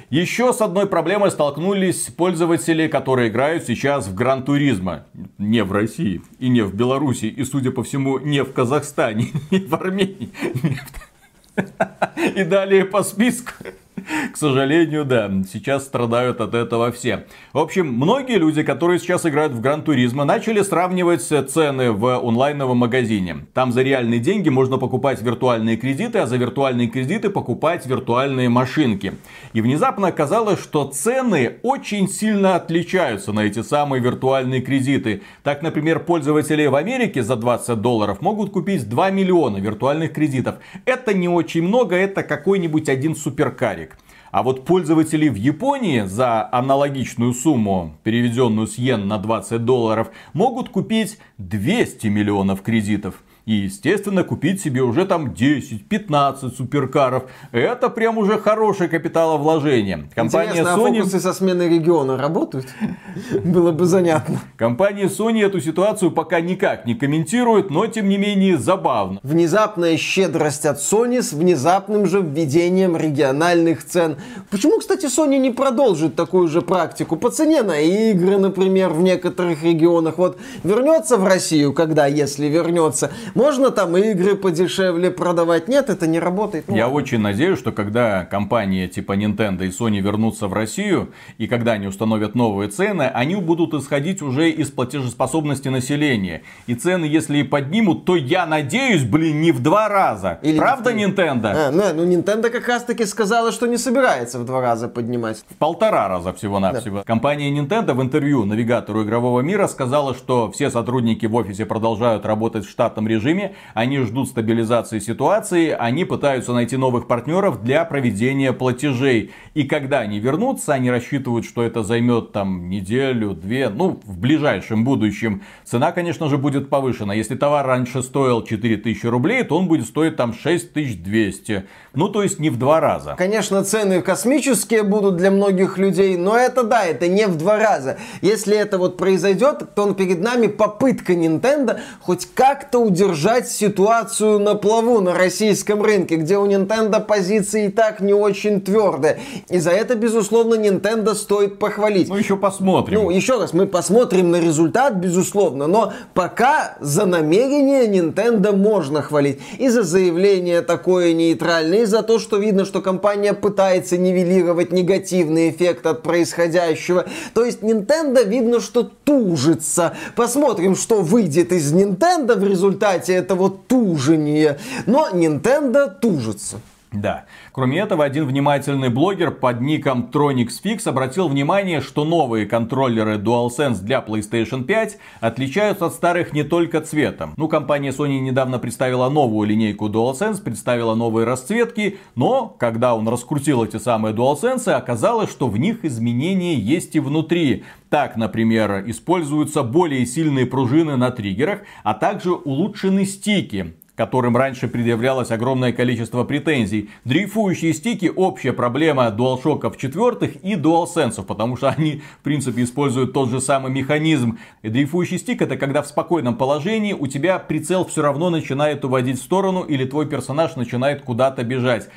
Еще с одной проблемой столкнулись пользователи, которые играют сейчас в Гран Туризма. Не в России и не в Беларуси, и, судя по всему, не в Казахстане, (laughs) не в Армении, не в- (laughs) и далее по списку. (laughs) К сожалению, да, сейчас страдают от этого все. В общем, многие люди, которые сейчас играют в Гран Туризма, начали сравнивать цены в онлайновом магазине. Там за реальные деньги можно покупать виртуальные кредиты, а за виртуальные кредиты покупать виртуальные машинки. И внезапно оказалось, что цены очень сильно отличаются на эти самые виртуальные кредиты. Так, например, пользователи в Америке за 20 долларов могут купить 2 миллиона виртуальных кредитов. Это не очень много, это какой-нибудь один суперкарик. А вот пользователи в Японии за аналогичную сумму, переведенную с йен на 20 долларов, могут купить 200 миллионов кредитов. И, естественно, купить себе уже там 10-15 суперкаров. Это прям уже хорошее капиталовложение. Компания Интересно, а Sony... фокусы со сменой региона работают? (laughs) Было бы занятно. Компания Sony эту ситуацию пока никак не комментирует, но тем не менее забавно. Внезапная щедрость от Sony с внезапным же введением региональных цен. Почему, кстати, Sony не продолжит такую же практику? По цене на игры, например, в некоторых регионах. Вот вернется в Россию, когда, если вернется, можно там игры подешевле продавать. Нет, это не работает. Ну, Я ладно. очень надеюсь, что когда компании типа Nintendo и Sony вернутся в Россию, и когда они установят новые цены, они будут исходить уже из платежеспособности населения. И цены, если и поднимут, то я надеюсь, блин, не в два раза. Или не Правда, в три. Nintendo? А, ну, ну, Nintendo как раз таки сказала, что не собирается в два раза поднимать. В полтора раза всего-навсего. Компания Nintendo в интервью навигатору игрового мира сказала, что все сотрудники в офисе продолжают работать в штатном режиме, они ждут стабилизации ситуации, они пытаются найти новых партнеров для проведения платежей. И когда они вернутся, они рассчитывают, что это займет там неделю, две, ну, в ближайшем будущем. Цена, конечно же, будет повышена. Если товар раньше стоил 4000 рублей, то он будет стоить там 6200. Ну, то есть не в два раза. Конечно, цены космические будут для многих людей, но это да, это не в два раза. Если это вот произойдет, то перед нами попытка Nintendo хоть как-то удержать ситуацию на плаву на российском рынке, где у Nintendo позиции и так не очень твердые. И за это, безусловно, Nintendo стоит похвалить. Ну, еще посмотрим. Ну, еще раз, мы посмотрим на результат, безусловно, но пока за намерение Nintendo можно хвалить. И за заявление такое нейтральное, за то, что видно, что компания пытается нивелировать негативный эффект от происходящего. То есть Nintendo видно, что тужится. Посмотрим, что выйдет из Nintendo в результате этого тужения. Но Nintendo тужится. Да. Кроме этого, один внимательный блогер под ником TronixFix обратил внимание, что новые контроллеры DualSense для PlayStation 5 отличаются от старых не только цветом. Ну, компания Sony недавно представила новую линейку DualSense, представила новые расцветки, но когда он раскрутил эти самые DualSense, оказалось, что в них изменения есть и внутри. Так, например, используются более сильные пружины на триггерах, а также улучшены стики которым раньше предъявлялось огромное количество претензий. Дрейфующие стики – общая проблема DualShock 4 и DualSense, потому что они, в принципе, используют тот же самый механизм. И дрейфующий стик – это когда в спокойном положении у тебя прицел все равно начинает уводить в сторону или твой персонаж начинает куда-то бежать.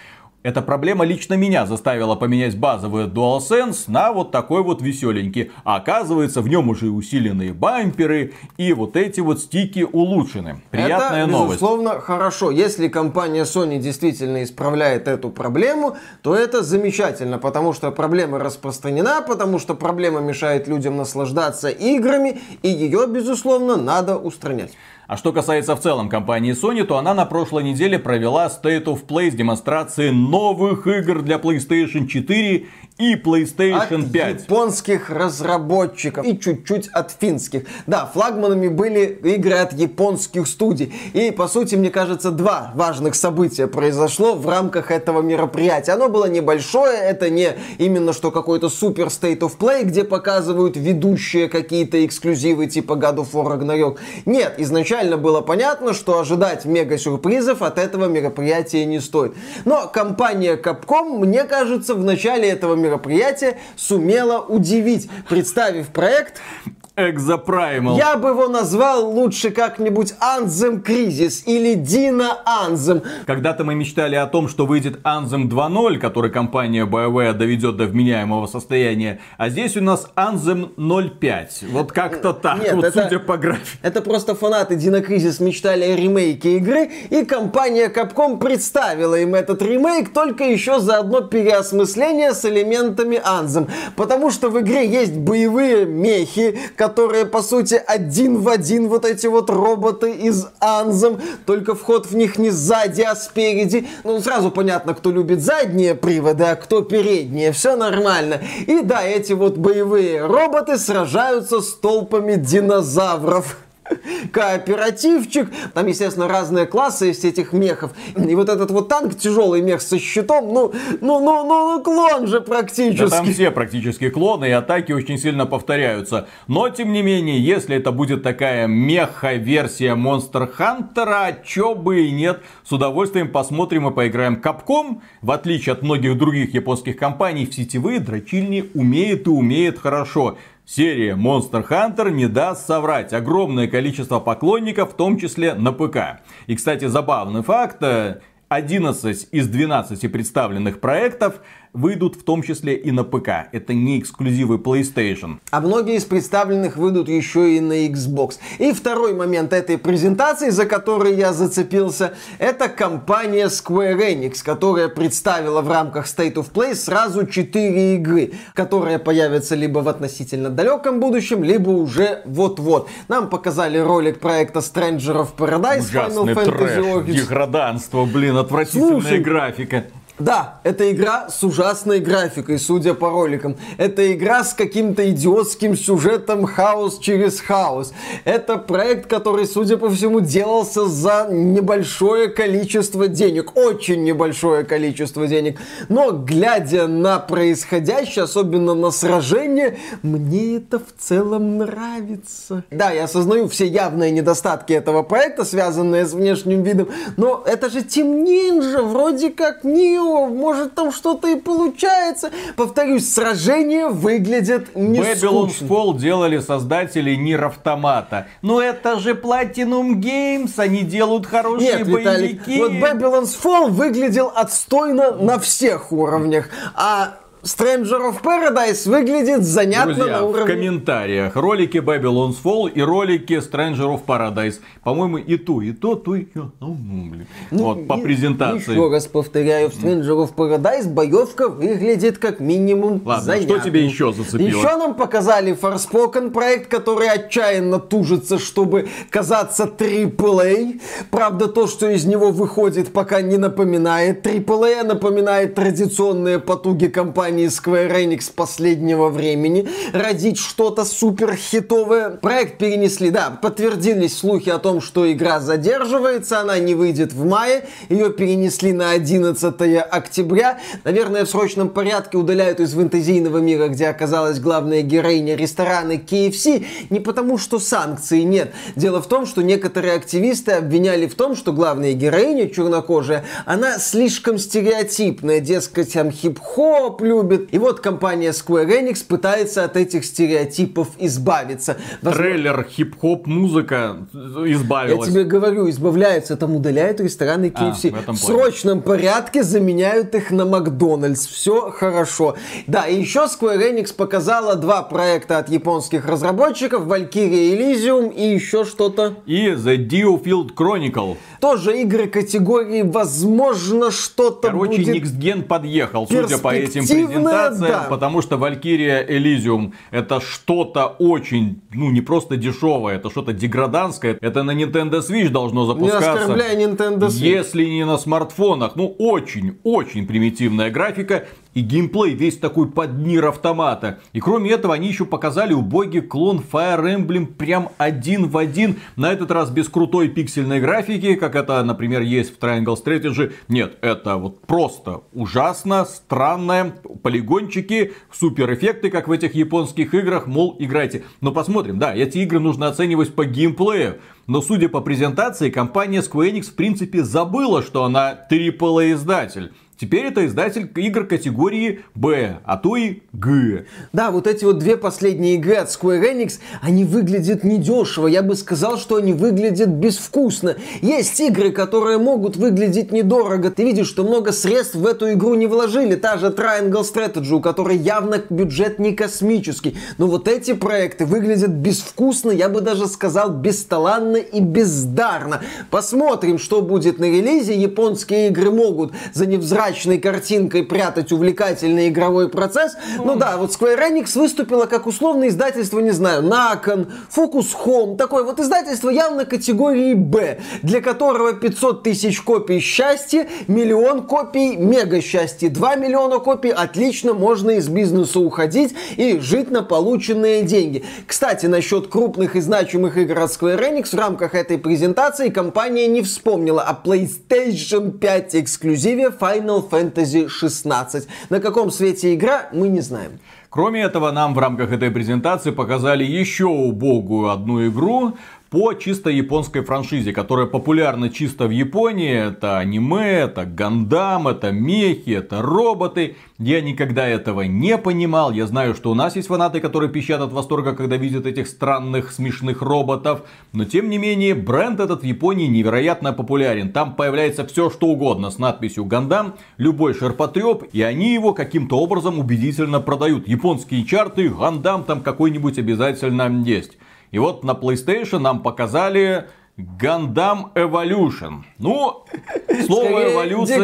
Эта проблема лично меня заставила поменять базовый DualSense на вот такой вот веселенький. А оказывается, в нем уже усиленные бамперы и вот эти вот стики улучшены. Приятная Это, новость. безусловно, хорошо. Если компания Sony действительно исправляет эту проблему, то это замечательно, потому что проблема распространена, потому что проблема мешает людям наслаждаться играми, и ее, безусловно, надо устранять. А что касается в целом компании Sony, то она на прошлой неделе провела State of Play с демонстрацией новых игр для PlayStation 4 и PlayStation от 5. японских разработчиков и чуть-чуть от финских. Да, флагманами были игры от японских студий. И, по сути, мне кажется, два важных события произошло в рамках этого мероприятия. Оно было небольшое, это не именно что какой-то супер State of Play, где показывают ведущие какие-то эксклюзивы типа God of War Ragnarok. Нет, изначально было понятно, что ожидать мега-сюрпризов от этого мероприятия не стоит. Но компания Capcom, мне кажется, в начале этого мероприятия мероприятие сумела удивить, представив проект Exoprimal. Я бы его назвал лучше как-нибудь Anthem Кризис или Dino Anthem. Когда-то мы мечтали о том, что выйдет Anthem 2.0, который компания BioWare доведет до вменяемого состояния. А здесь у нас Anthem 0.5. Вот как-то так, Нет, вот это- судя по графике. Это просто фанаты Dino Crisis мечтали о ремейке игры, и компания Capcom представила им этот ремейк, только еще за одно переосмысление с элементами Anthem. Потому что в игре есть боевые мехи, которые, по сути, один в один вот эти вот роботы из Anthem, только вход в них не сзади, а спереди. Ну, сразу понятно, кто любит задние приводы, а кто передние. Все нормально. И да, эти вот боевые роботы сражаются с толпами динозавров кооперативчик. Там, естественно, разные классы из этих мехов. И вот этот вот танк, тяжелый мех со щитом, ну, ну, ну, ну, ну клон же Да практически. там все практически клоны и атаки очень сильно повторяются. Но, тем не менее, если это будет такая меха-версия Monster Hunter, а чё бы и нет, с удовольствием посмотрим и поиграем. Capcom, в отличие от многих других японских компаний, в сетевые дрочильни умеет и умеет хорошо. Серия Monster Hunter не даст соврать. Огромное количество поклонников, в том числе на ПК. И, кстати, забавный факт. э, 11 из 12 представленных проектов выйдут в том числе и на ПК. Это не эксклюзивы PlayStation. А многие из представленных выйдут еще и на Xbox. И второй момент этой презентации, за который я зацепился, это компания Square Enix, которая представила в рамках State of Play сразу 4 игры, которые появятся либо в относительно далеком будущем, либо уже вот-вот. Нам показали ролик проекта Stranger of Paradise Ужасный Final Fantasy трэш, Origins. деграданство, блин, отвратительная Слушай, графика. Да, это игра с ужасной графикой, судя по роликам. Это игра с каким-то идиотским сюжетом хаос через хаос. Это проект, который, судя по всему, делался за небольшое количество денег. Очень небольшое количество денег. Но, глядя на происходящее, особенно на сражение, мне это в целом нравится. Да, я осознаю все явные недостатки этого проекта, связанные с внешним видом, но это же Team Ninja, вроде как Нио, может там что-то и получается. Повторюсь, сражение выглядит не Babylon's скучно. Fall делали создатели Нир Автомата. Но это же Platinum Games, они делают хорошие Нет, Виталик, боевики. вот Babylon's Fall выглядел отстойно на всех уровнях, а Stranger of Paradise выглядит занятно Друзья, на в уровне... комментариях ролики Babylon's Fall и ролики Stranger of Paradise. По-моему, и ту, и то, ту, и то. Ну, ну, блин. вот, по и- презентации. Еще раз повторяю, в Stranger of Paradise боевка выглядит как минимум Ладно, занятно. что тебе еще зацепило? Еще нам показали Forspoken проект, который отчаянно тужится, чтобы казаться AAA. Правда, то, что из него выходит, пока не напоминает AAA, а напоминает традиционные потуги компании Square Enix последнего времени родить что-то супер хитовое. Проект перенесли, да, подтвердились слухи о том, что игра задерживается, она не выйдет в мае, ее перенесли на 11 октября. Наверное, в срочном порядке удаляют из фэнтезийного мира, где оказалась главная героиня рестораны KFC, не потому что санкций нет. Дело в том, что некоторые активисты обвиняли в том, что главная героиня, чернокожая, она слишком стереотипная, дескать, там хип-хоп любит, любит. И вот компания Square Enix пытается от этих стереотипов избавиться. Возможно... Трейлер, хип-хоп, музыка избавилась. Я тебе говорю, избавляются, там удаляют рестораны KFC. А, в, в срочном порядке заменяют их на Макдональдс. Все хорошо. Да, и еще Square Enix показала два проекта от японских разработчиков. Valkyria Elysium и еще что-то. И The Diofield Chronicle. Тоже игры категории, возможно, что-то Короче, будет... Next Gen подъехал, судя по этим презентациям, да. потому что Valkyria Elysium это что-то очень, ну, не просто дешевое, это что-то деграданское. Это на Nintendo Switch должно запускаться. Не Nintendo Switch. Если не на смартфонах. Ну, очень-очень примитивная графика и геймплей весь такой под мир автомата. И кроме этого, они еще показали убогий клон Fire Emblem прям один в один. На этот раз без крутой пиксельной графики, как это, например, есть в Triangle Strategy. Нет, это вот просто ужасно, странное, полигончики, супер эффекты, как в этих японских играх, мол, играйте. Но посмотрим, да, эти игры нужно оценивать по геймплею. Но судя по презентации, компания Square Enix в принципе забыла, что она AAA издатель. Теперь это издатель игр категории Б, а то и Г. Да, вот эти вот две последние игры от Square Enix, они выглядят недешево. Я бы сказал, что они выглядят безвкусно. Есть игры, которые могут выглядеть недорого. Ты видишь, что много средств в эту игру не вложили. Та же Triangle Strategy, у которой явно бюджет не космический. Но вот эти проекты выглядят безвкусно, я бы даже сказал бесталанно и бездарно. Посмотрим, что будет на релизе. Японские игры могут за невзрачность мрачной картинкой прятать увлекательный игровой процесс. Ну да, вот Square Enix выступила как условное издательство, не знаю, Након, Focus Home, такое вот издательство явно категории Б, для которого 500 тысяч копий счастья, миллион копий мега счастья, 2 миллиона копий отлично можно из бизнеса уходить и жить на полученные деньги. Кстати, насчет крупных и значимых игр от Square Enix в рамках этой презентации компания не вспомнила о PlayStation 5 эксклюзиве Final Final Fantasy 16. На каком свете игра, мы не знаем. Кроме этого, нам в рамках этой презентации показали еще убогую одну игру, по чисто японской франшизе, которая популярна чисто в Японии. Это аниме, это гандам, это мехи, это роботы. Я никогда этого не понимал. Я знаю, что у нас есть фанаты, которые пищат от восторга, когда видят этих странных, смешных роботов. Но тем не менее, бренд этот в Японии невероятно популярен. Там появляется все, что угодно с надписью Гандам, любой шерпотреб, и они его каким-то образом убедительно продают. Японские чарты, Гандам там какой-нибудь обязательно есть. И вот на PlayStation нам показали Gundam Evolution. Ну, слово эволюция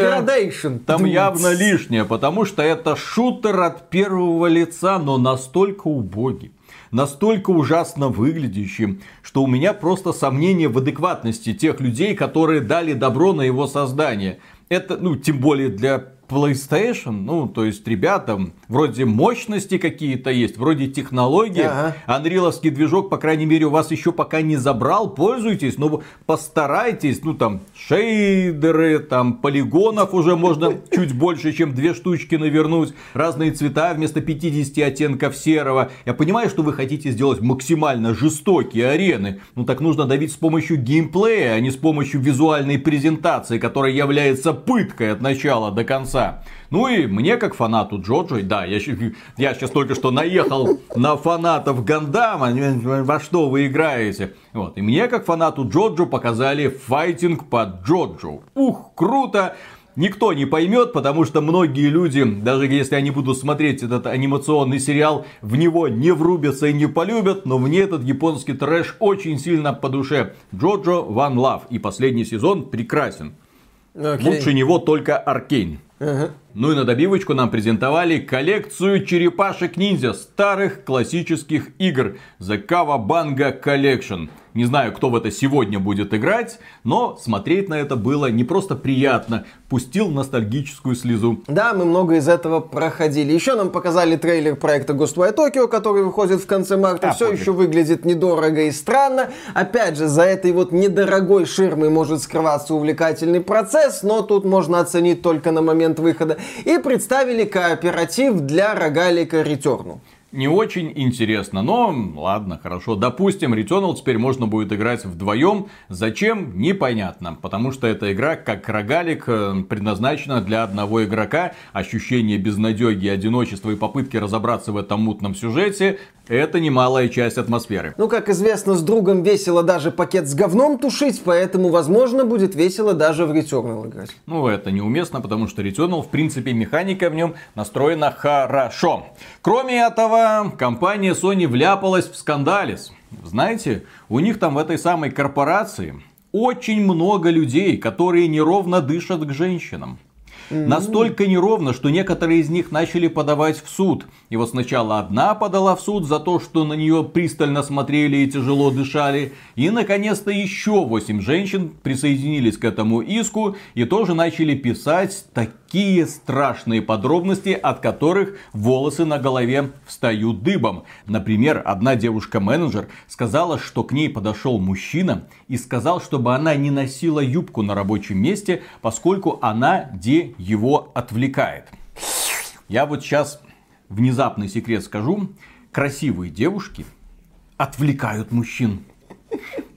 там явно лишнее, потому что это шутер от первого лица, но настолько убогий настолько ужасно выглядящим, что у меня просто сомнение в адекватности тех людей, которые дали добро на его создание. Это, ну, тем более для PlayStation, ну, то есть ребятам вроде мощности какие-то есть, вроде технологии. Ага. Анриловский движок, по крайней мере, у вас еще пока не забрал, пользуйтесь, но постарайтесь, ну, там, шейдеры, там, полигонов уже можно (laughs) чуть больше, чем две штучки навернуть, разные цвета вместо 50 оттенков серого. Я понимаю, что вы хотите сделать максимально жестокие арены, но так нужно давить с помощью геймплея, а не с помощью визуальной презентации, которая является пыткой от начала до конца конца. Ну и мне, как фанату Джоджо, да, я, (laughs) я сейчас только что наехал на фанатов Гандама, во что вы играете. Вот, и мне, как фанату Джоджо, показали файтинг под Джоджо. Ух, круто! Никто не поймет, потому что многие люди, даже если они будут смотреть этот анимационный сериал, в него не врубятся и не полюбят, но мне этот японский трэш очень сильно по душе. Джоджо One Love и последний сезон прекрасен. Okay. Лучше него только Аркейн. Ну и на добивочку нам презентовали коллекцию черепашек-ниндзя старых классических игр The Kawabanga Collection. Не знаю, кто в это сегодня будет играть, но смотреть на это было не просто приятно, пустил ностальгическую слезу. Да, мы много из этого проходили. Еще нам показали трейлер проекта Ghostwire Tokyo, который выходит в конце марта. А, Все пофиг. еще выглядит недорого и странно. Опять же, за этой вот недорогой ширмой может скрываться увлекательный процесс, но тут можно оценить только на момент выхода и представили кооператив для рогалика Ретерну. Не очень интересно. Но ладно, хорошо. Допустим, Returnal теперь можно будет играть вдвоем. Зачем? Непонятно. Потому что эта игра, как рогалик, э, предназначена для одного игрока. Ощущение безнадеги, одиночества и попытки разобраться в этом мутном сюжете это немалая часть атмосферы. Ну, как известно, с другом весело даже пакет с говном тушить, поэтому, возможно, будет весело даже в Returnal играть. Ну, это неуместно, потому что Returnal, в принципе, механика в нем настроена хорошо. Кроме этого, компания Sony вляпалась в скандалис. Знаете, у них там в этой самой корпорации очень много людей, которые неровно дышат к женщинам. Настолько неровно, что некоторые из них начали подавать в суд. И вот сначала одна подала в суд за то, что на нее пристально смотрели и тяжело дышали. И наконец-то еще 8 женщин присоединились к этому иску и тоже начали писать такие страшные подробности, от которых волосы на голове встают дыбом. Например, одна девушка-менеджер сказала, что к ней подошел мужчина и сказал, чтобы она не носила юбку на рабочем месте, поскольку она де его отвлекает. Я вот сейчас внезапный секрет скажу. Красивые девушки отвлекают мужчин.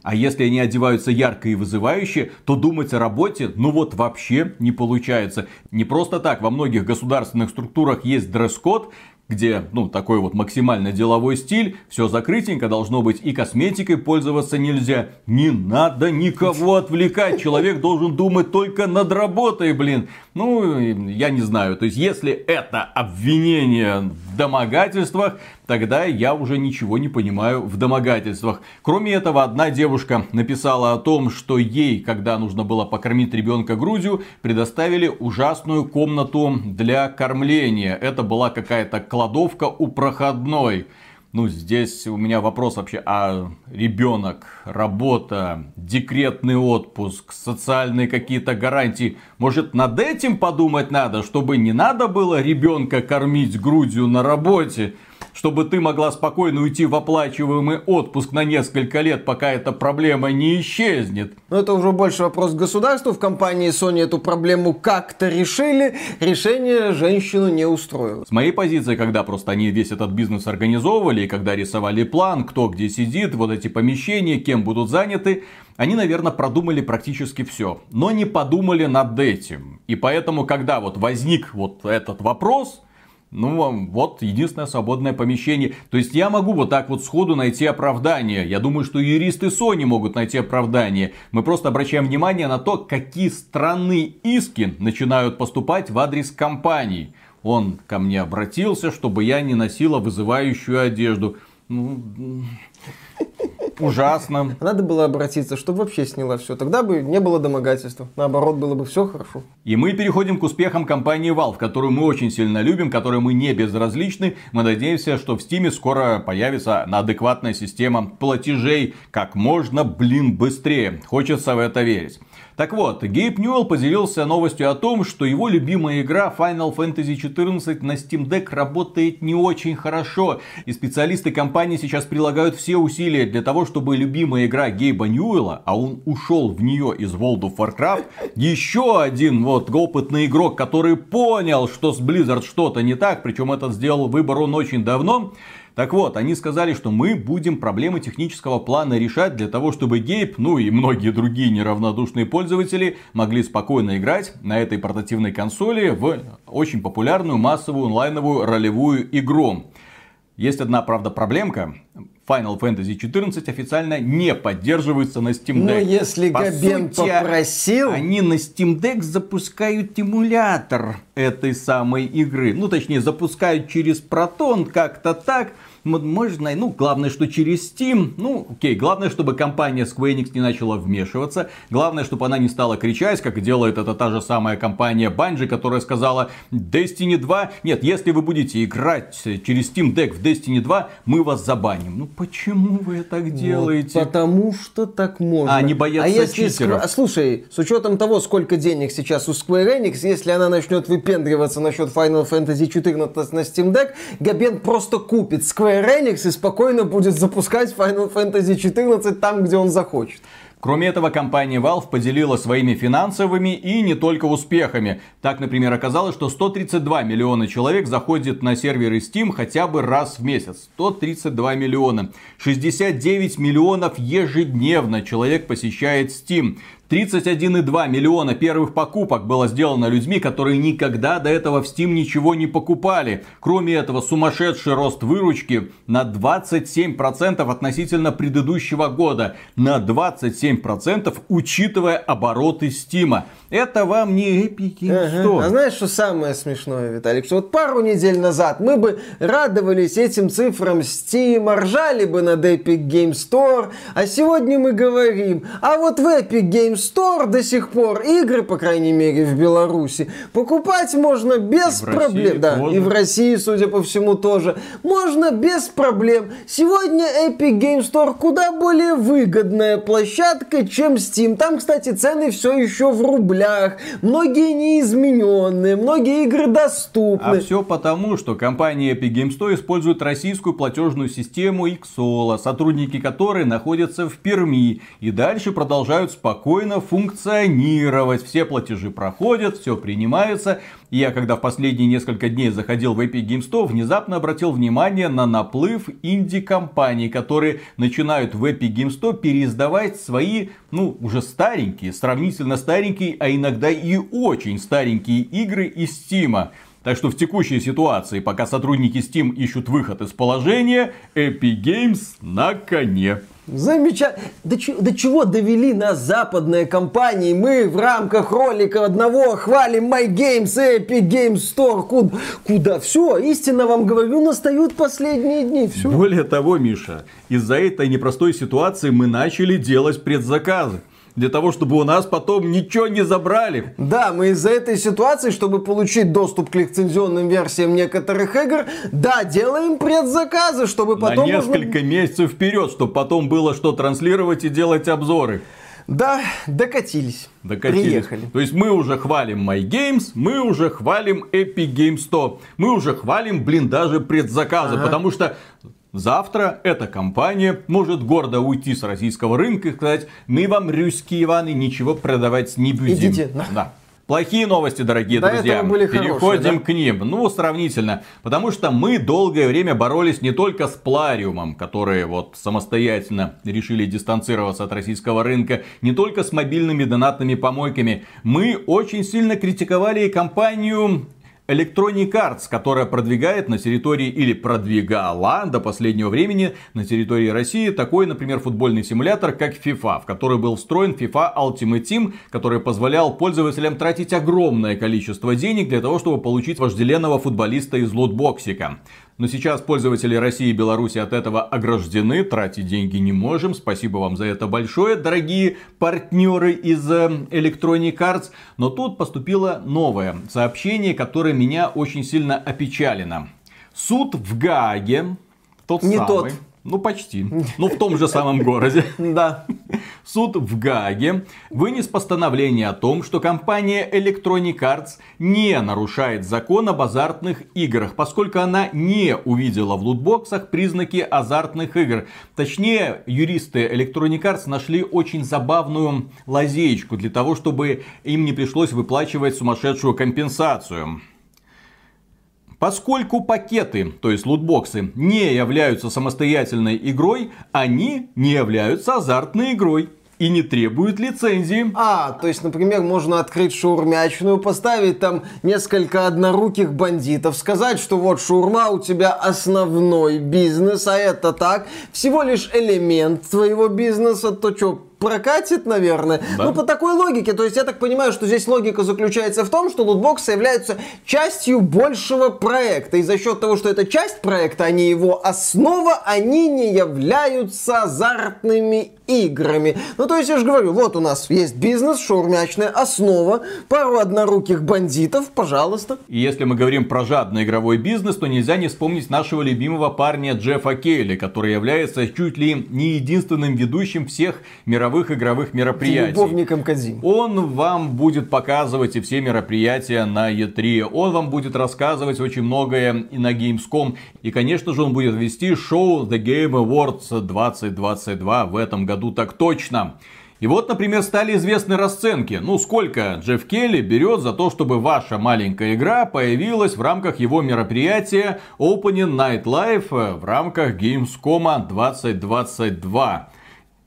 А если они одеваются ярко и вызывающе, то думать о работе, ну вот вообще не получается. Не просто так, во многих государственных структурах есть дресс-код, где, ну, такой вот максимально деловой стиль, все закрытенько должно быть, и косметикой пользоваться нельзя. Не надо никого (laughs) отвлекать, человек должен думать только над работой, блин. Ну, я не знаю, то есть, если это обвинение в домогательствах, тогда я уже ничего не понимаю в домогательствах. Кроме этого, одна девушка написала о том, что ей, когда нужно было покормить ребенка грудью, предоставили ужасную комнату для кормления. Это была какая-то кладовка у проходной. Ну, здесь у меня вопрос вообще, а ребенок, работа, декретный отпуск, социальные какие-то гарантии, может над этим подумать надо, чтобы не надо было ребенка кормить грудью на работе? Чтобы ты могла спокойно уйти в оплачиваемый отпуск на несколько лет, пока эта проблема не исчезнет. Но это уже больше вопрос государству. В компании Sony эту проблему как-то решили. Решение женщину не устроило. С моей позиции, когда просто они весь этот бизнес организовывали, и когда рисовали план, кто где сидит, вот эти помещения, кем будут заняты, они, наверное, продумали практически все, но не подумали над этим. И поэтому, когда вот возник вот этот вопрос, ну, вот единственное свободное помещение. То есть я могу вот так вот сходу найти оправдание. Я думаю, что юристы Sony могут найти оправдание. Мы просто обращаем внимание на то, какие странные иски начинают поступать в адрес компаний. Он ко мне обратился, чтобы я не носила вызывающую одежду. Ну, Ужасно. (laughs) Надо было обратиться, чтобы вообще сняла все. Тогда бы не было домогательства. Наоборот, было бы все хорошо. И мы переходим к успехам компании Valve, которую мы очень сильно любим, которой мы не безразличны. Мы надеемся, что в Steam скоро появится адекватная система платежей как можно, блин, быстрее. Хочется в это верить. Так вот, Гейб Ньюэлл поделился новостью о том, что его любимая игра Final Fantasy XIV на Steam Deck работает не очень хорошо. И специалисты компании сейчас прилагают все усилия для того, чтобы любимая игра Гейба Ньюэлла, а он ушел в нее из World of Warcraft, еще один вот опытный игрок, который понял, что с Blizzard что-то не так, причем этот сделал выбор он очень давно, так вот, они сказали, что мы будем проблемы технического плана решать для того, чтобы Гейб, ну и многие другие неравнодушные пользователи могли спокойно играть на этой портативной консоли в очень популярную массовую онлайновую ролевую игру. Есть одна, правда, проблемка. Final Fantasy XIV официально не поддерживается на Steam Deck. Но если По Габен сути, попросил... Они на Steam Deck запускают эмулятор этой самой игры. Ну, точнее, запускают через Proton как-то так можно, ну, главное, что через Steam, ну, окей, главное, чтобы компания Square Enix не начала вмешиваться, главное, чтобы она не стала кричать, как делает это та же самая компания Bungie, которая сказала, Destiny 2, нет, если вы будете играть через Steam Deck в Destiny 2, мы вас забаним. Ну, почему вы так делаете? Вот, потому что так можно. А, они боятся а если читеров. Squ... Слушай, с учетом того, сколько денег сейчас у Square Enix, если она начнет выпендриваться насчет Final Fantasy 14 на Steam Deck, Габен просто купит Square Square Enix и спокойно будет запускать Final Fantasy 14 там, где он захочет. Кроме этого, компания Valve поделила своими финансовыми и не только успехами. Так, например, оказалось, что 132 миллиона человек заходит на серверы Steam хотя бы раз в месяц. 132 миллиона. 69 миллионов ежедневно человек посещает Steam. 31,2 миллиона первых покупок было сделано людьми, которые никогда до этого в Steam ничего не покупали. Кроме этого, сумасшедший рост выручки на 27% относительно предыдущего года. На 27% учитывая обороты Steam. Это вам не Epic Games Store. Ага. А знаешь, что самое смешное, Виталик? Что вот пару недель назад мы бы радовались этим цифрам Steam, ржали бы над Epic Games Store, а сегодня мы говорим, а вот в Epic Games Store до сих пор игры, по крайней мере, в Беларуси, покупать можно без И проблем. России да, тоже. и в России, судя по всему, тоже. Можно без проблем. Сегодня Epic Games Store куда более выгодная площадка, чем Steam. Там, кстати, цены все еще в рублях. Многие неизмененные, многие игры доступны. А все потому, что компания Epic Games Store использует российскую платежную систему Xsola, сотрудники которой находятся в Перми и дальше продолжают спокойно функционировать. Все платежи проходят, все принимается. И я, когда в последние несколько дней заходил в Epic Games Store, внезапно обратил внимание на наплыв инди-компаний, которые начинают в Epic Games Store переиздавать свои, ну, уже старенькие, сравнительно старенькие, а иногда и очень старенькие игры из Steam. Так что в текущей ситуации, пока сотрудники Steam ищут выход из положения, Epic Games на коне. Замечательно. До, чё- до чего довели нас западные компании? Мы в рамках ролика одного хвалим My Games, Epic Games Store. Куда? Куда? Все, истинно вам говорю, настают последние дни. Все. Более того, Миша, из-за этой непростой ситуации мы начали делать предзаказы. Для того, чтобы у нас потом ничего не забрали. Да, мы из-за этой ситуации, чтобы получить доступ к лицензионным версиям некоторых игр, да, делаем предзаказы, чтобы потом на можно- несколько месяцев вперед, чтобы потом было что транслировать и делать обзоры. Да, докатились. Докатились. Приехали. То есть мы уже хвалим My Games, мы уже хвалим Epic Games Store, мы уже хвалим, блин, даже предзаказы, потому что завтра эта компания может гордо уйти с российского рынка и сказать, мы вам, русские Иваны, ничего продавать не будем. Идите Да. Плохие новости, дорогие До друзья. были хорошие, Переходим да? к ним. Ну, сравнительно. Потому что мы долгое время боролись не только с Плариумом, которые вот самостоятельно решили дистанцироваться от российского рынка, не только с мобильными донатными помойками. Мы очень сильно критиковали и компанию Electronic Arts, которая продвигает на территории или продвигала до последнего времени на территории России такой, например, футбольный симулятор, как FIFA, в который был встроен FIFA Ultimate Team, который позволял пользователям тратить огромное количество денег для того, чтобы получить вожделенного футболиста из лотбоксика. Но сейчас пользователи России и Беларуси от этого ограждены, тратить деньги не можем. Спасибо вам за это большое, дорогие партнеры из э, Electronic Arts. Но тут поступило новое сообщение, которое меня очень сильно опечалило. Суд в Гааге, тот Не самый, тот. Ну почти, ну в том же самом городе. (laughs) Да. Суд в Гааге вынес постановление о том, что компания Electronic Arts не нарушает закон об азартных играх, поскольку она не увидела в лутбоксах признаки азартных игр. Точнее, юристы Electronic Arts нашли очень забавную лазеечку для того, чтобы им не пришлось выплачивать сумасшедшую компенсацию. Поскольку пакеты, то есть лутбоксы, не являются самостоятельной игрой, они не являются азартной игрой и не требуют лицензии. А, то есть, например, можно открыть шаурмячную, поставить там несколько одноруких бандитов, сказать, что вот шаурма у тебя основной бизнес, а это так, всего лишь элемент твоего бизнеса, то что, прокатит, наверное. Да. Ну, по такой логике. То есть, я так понимаю, что здесь логика заключается в том, что лутбоксы являются частью большего проекта. И за счет того, что это часть проекта, а не его основа, они не являются азартными играми. Ну, то есть, я же говорю, вот у нас есть бизнес, шаурмячная основа, пару одноруких бандитов, пожалуйста. И если мы говорим про жадный игровой бизнес, то нельзя не вспомнить нашего любимого парня Джеффа Кейли, который является чуть ли не единственным ведущим всех мировых игровых мероприятий. Любовником Кадзим. Он вам будет показывать и все мероприятия на E3. Он вам будет рассказывать очень многое и на Gamescom. И, конечно же, он будет вести шоу The Game Awards 2022 в этом году так точно. И вот, например, стали известны расценки. Ну, сколько Джефф Келли берет за то, чтобы ваша маленькая игра появилась в рамках его мероприятия Opening Night Live в рамках Gamescom 2022.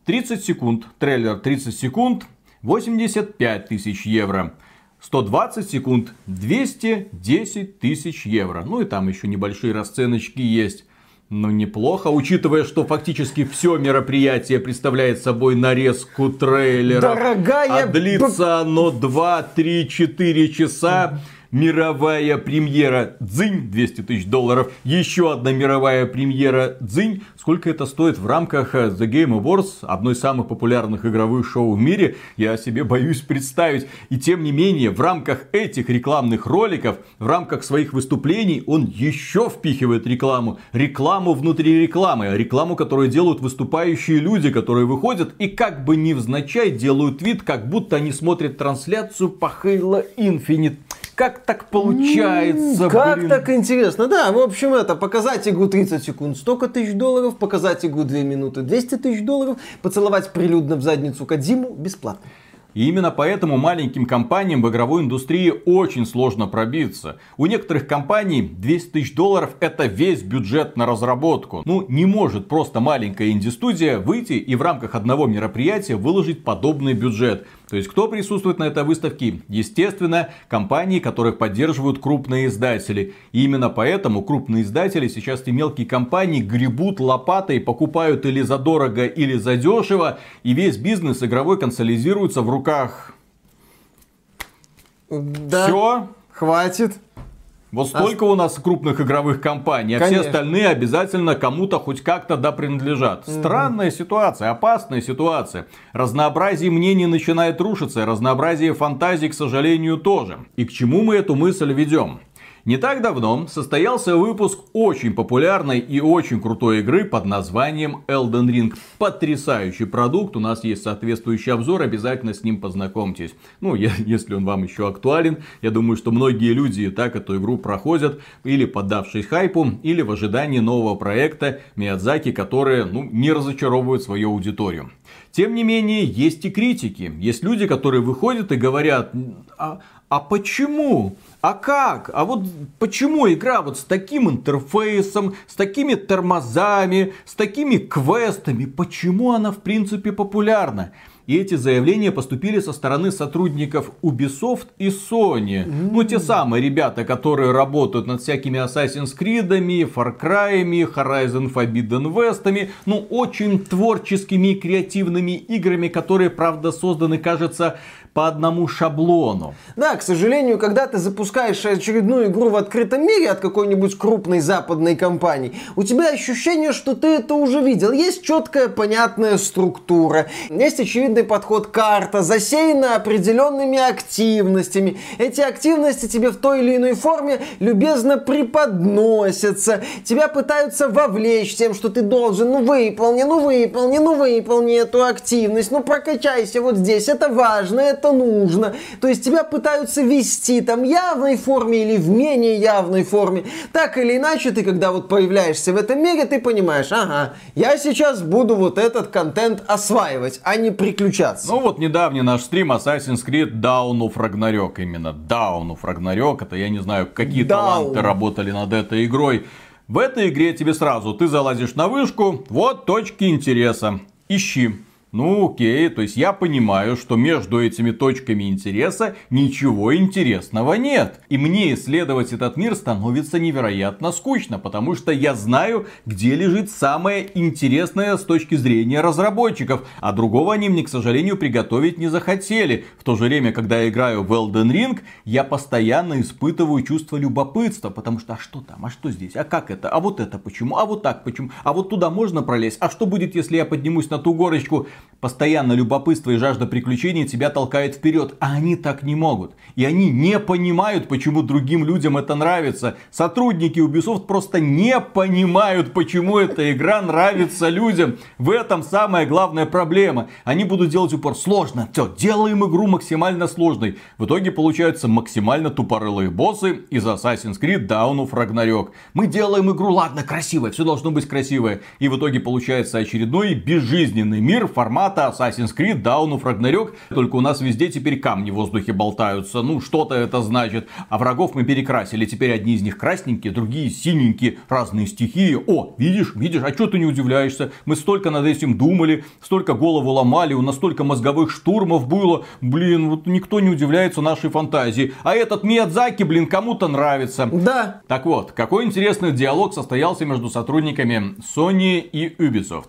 30 секунд, трейлер 30 секунд, 85 тысяч евро. 120 секунд 210 тысяч евро. Ну и там еще небольшие расценочки есть. Ну, неплохо, учитывая, что фактически все мероприятие представляет собой нарезку трейлера. Дорогая... А длится оно 2, 3, 4 часа мировая премьера Дзынь, 200 тысяч долларов. Еще одна мировая премьера Дзынь. Сколько это стоит в рамках The Game Awards, одной из самых популярных игровых шоу в мире, я себе боюсь представить. И тем не менее, в рамках этих рекламных роликов, в рамках своих выступлений, он еще впихивает рекламу. Рекламу внутри рекламы. Рекламу, которую делают выступающие люди, которые выходят и как бы невзначай делают вид, как будто они смотрят трансляцию по Halo Infinite. Как так получается? Как блин? так интересно. Да, в общем, это показать игру 30 секунд, столько тысяч долларов, показать игру 2 минуты, 200 тысяч долларов, поцеловать прилюдно в задницу Кадзиму бесплатно. И именно поэтому маленьким компаниям в игровой индустрии очень сложно пробиться. У некоторых компаний 200 тысяч долларов это весь бюджет на разработку. Ну, не может просто маленькая инди-студия выйти и в рамках одного мероприятия выложить подобный бюджет. То есть, кто присутствует на этой выставке? Естественно, компании, которых поддерживают крупные издатели. И именно поэтому крупные издатели, сейчас эти мелкие компании гребут лопатой, покупают или задорого, или задешево. И весь бизнес игровой консолидируется в руках. Да. Все. Хватит. Вот столько у нас крупных игровых компаний, а все Конечно. остальные обязательно кому-то хоть как-то да принадлежат. Странная ситуация, опасная ситуация. Разнообразие мнений начинает рушиться, разнообразие фантазий, к сожалению, тоже. И к чему мы эту мысль ведем? Не так давно состоялся выпуск очень популярной и очень крутой игры под названием Elden Ring. Потрясающий продукт, у нас есть соответствующий обзор, обязательно с ним познакомьтесь. Ну, я- (laughs) если он вам еще актуален, я думаю, что многие люди и так эту игру проходят, или поддавшись хайпу, или в ожидании нового проекта Миядзаки, которые ну, не разочаровывают свою аудиторию. Тем не менее, есть и критики. Есть люди, которые выходят и говорят, а, а почему? А как? А вот почему игра вот с таким интерфейсом, с такими тормозами, с такими квестами, почему она в принципе популярна? И эти заявления поступили со стороны сотрудников Ubisoft и Sony. Ну, те самые ребята, которые работают над всякими Assassin's Creed, Far Cry, Horizon Forbidden West, ну, очень творческими и креативными играми, которые, правда, созданы, кажется, по одному шаблону. Да, к сожалению, когда ты запускаешь очередную игру в открытом мире от какой-нибудь крупной западной компании, у тебя ощущение, что ты это уже видел. Есть четкая, понятная структура, есть очевидный подход карта, засеяна определенными активностями. Эти активности тебе в той или иной форме любезно преподносятся. Тебя пытаются вовлечь тем, что ты должен, ну выполни, ну выполни, ну выполни эту активность, ну прокачайся вот здесь, это важно, это нужно. То есть тебя пытаются вести там явной форме или в менее явной форме. Так или иначе, ты когда вот появляешься в этом мире, ты понимаешь, ага, я сейчас буду вот этот контент осваивать, а не приключаться. Ну вот недавний наш стрим Assassin's Creed Dawn of Ragnarok. Именно Dawn of Ragnarok. Это я не знаю, какие Down. таланты работали над этой игрой. В этой игре тебе сразу, ты залазишь на вышку, вот точки интереса, ищи. Ну окей, то есть я понимаю, что между этими точками интереса ничего интересного нет. И мне исследовать этот мир становится невероятно скучно, потому что я знаю, где лежит самое интересное с точки зрения разработчиков. А другого они мне, к сожалению, приготовить не захотели. В то же время, когда я играю в Elden Ring, я постоянно испытываю чувство любопытства, потому что а что там, а что здесь, а как это, а вот это почему, а вот так почему, а вот туда можно пролезть, а что будет, если я поднимусь на ту горочку? Постоянно любопытство и жажда приключений тебя толкает вперед, а они так не могут. И они не понимают, почему другим людям это нравится. Сотрудники Ubisoft просто не понимают, почему эта игра нравится людям. В этом самая главная проблема. Они будут делать упор сложно. Все, делаем игру максимально сложной. В итоге получаются максимально тупорылые боссы из Assassin's Creed Dawn of Ragnarok. Мы делаем игру, ладно, красивая, все должно быть красивое. И в итоге получается очередной безжизненный мир в формате формата Assassin's Creed, Dawn of Ragnarok, только у нас везде теперь камни в воздухе болтаются. Ну, что-то это значит. А врагов мы перекрасили. Теперь одни из них красненькие, другие синенькие, разные стихии. О, видишь, видишь, а что ты не удивляешься? Мы столько над этим думали, столько голову ломали, у нас столько мозговых штурмов было. Блин, вот никто не удивляется нашей фантазии. А этот Миядзаки, блин, кому-то нравится. Да. Так вот, какой интересный диалог состоялся между сотрудниками Sony и Ubisoft.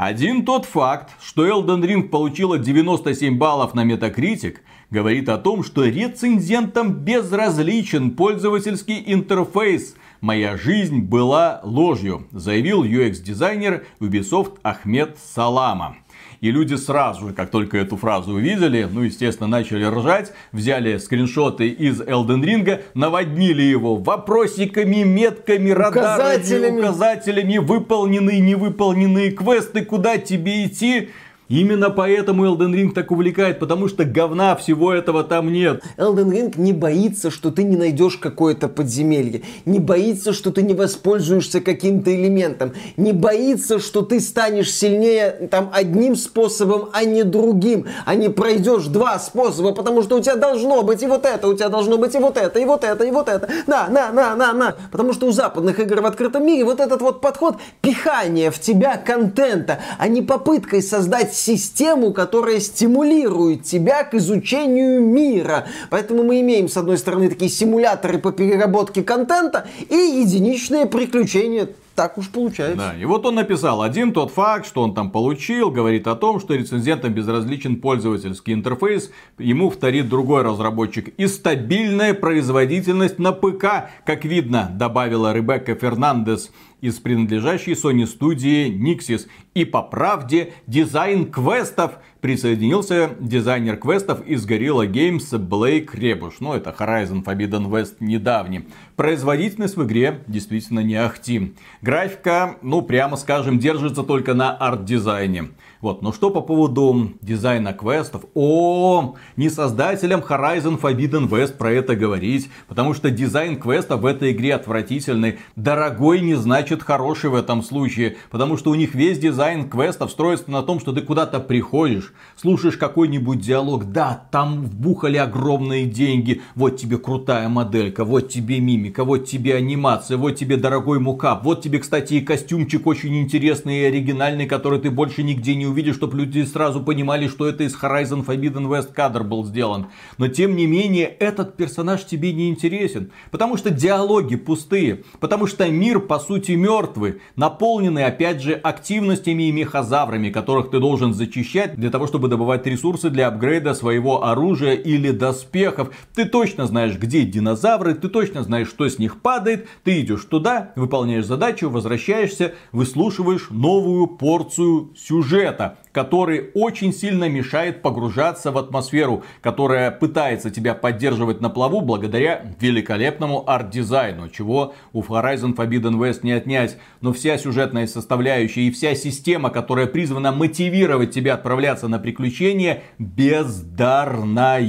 Один тот факт, что Elden Ring получила 97 баллов на Metacritic, говорит о том, что рецензентам безразличен пользовательский интерфейс. Моя жизнь была ложью, заявил UX-дизайнер Ubisoft Ахмед Салама. И люди сразу же, как только эту фразу увидели, ну, естественно, начали ржать, взяли скриншоты из Elden Ring, наводнили его вопросиками, метками, радарами, Указателями. указателями, выполненные, невыполненные квесты, куда тебе идти. Именно поэтому Elden Ring так увлекает, потому что говна всего этого там нет. Elden Ring не боится, что ты не найдешь какое-то подземелье. Не боится, что ты не воспользуешься каким-то элементом. Не боится, что ты станешь сильнее там одним способом, а не другим. А не пройдешь два способа, потому что у тебя должно быть и вот это, у тебя должно быть и вот это, и вот это, и вот это. На, на, на, на, на. Потому что у западных игр в открытом мире вот этот вот подход пихание в тебя контента, а не попыткой создать систему, которая стимулирует тебя к изучению мира. Поэтому мы имеем, с одной стороны, такие симуляторы по переработке контента и единичные приключения. Так уж получается. Да, и вот он написал, один тот факт, что он там получил, говорит о том, что рецензентам безразличен пользовательский интерфейс, ему вторит другой разработчик. И стабильная производительность на ПК, как видно, добавила Ребекка Фернандес из принадлежащей Sony студии Nixis. И по правде, дизайн квестов присоединился дизайнер квестов из Gorilla Games Блейк Ребуш. Ну, это Horizon Forbidden West недавний. Производительность в игре действительно не ахти. Графика, ну, прямо скажем, держится только на арт-дизайне. Вот, но что по поводу дизайна квестов? О, не создателям Horizon Forbidden West про это говорить, потому что дизайн квеста в этой игре отвратительный. Дорогой не значит хороший в этом случае, потому что у них весь дизайн квестов строится на том, что ты куда-то приходишь, слушаешь какой-нибудь диалог, да, там вбухали огромные деньги, вот тебе крутая моделька, вот тебе мимика, вот тебе анимация, вот тебе дорогой mocap, вот тебе, кстати, и костюмчик очень интересный и оригинальный, который ты больше нигде не увидишь, чтобы люди сразу понимали, что это из Horizon Forbidden West кадр был сделан. Но тем не менее, этот персонаж тебе не интересен, потому что диалоги пустые, потому что мир по сути мертвый, наполненный опять же активностями и мехозаврами, которых ты должен зачищать для того, чтобы добывать ресурсы для апгрейда своего оружия или доспехов. Ты точно знаешь, где динозавры, ты точно знаешь, что с них падает, ты идешь туда, выполняешь задачу, возвращаешься, выслушиваешь новую порцию сюжета который очень сильно мешает погружаться в атмосферу, которая пытается тебя поддерживать на плаву благодаря великолепному арт-дизайну, чего у Horizon Forbidden West не отнять. Но вся сюжетная составляющая и вся система, которая призвана мотивировать тебя отправляться на приключения, бездарная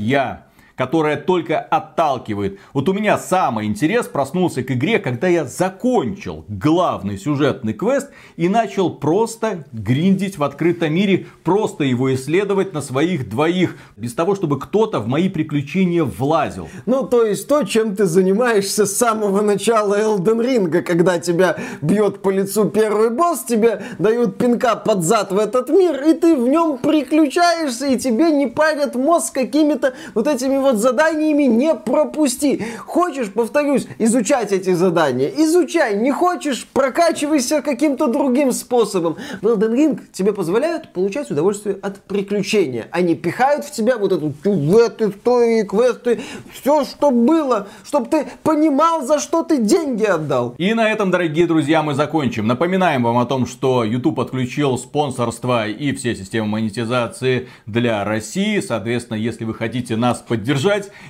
которая только отталкивает. Вот у меня самый интерес проснулся к игре, когда я закончил главный сюжетный квест и начал просто гриндить в открытом мире, просто его исследовать на своих двоих, без того, чтобы кто-то в мои приключения влазил. Ну, то есть то, чем ты занимаешься с самого начала Elden Ring, когда тебя бьет по лицу первый босс, тебе дают пинка под зад в этот мир, и ты в нем приключаешься, и тебе не парят мозг какими-то вот этими вот заданиями не пропусти. Хочешь, повторюсь, изучать эти задания, изучай. Не хочешь, прокачивайся каким-то другим способом. В Elden Ring тебе позволяют получать удовольствие от приключения. Они пихают в тебя вот эту сюжет, истории, квесты, все, что было, чтобы ты понимал, за что ты деньги отдал. И на этом, дорогие друзья, мы закончим. Напоминаем вам о том, что YouTube отключил спонсорство и все системы монетизации для России. Соответственно, если вы хотите нас поддержать,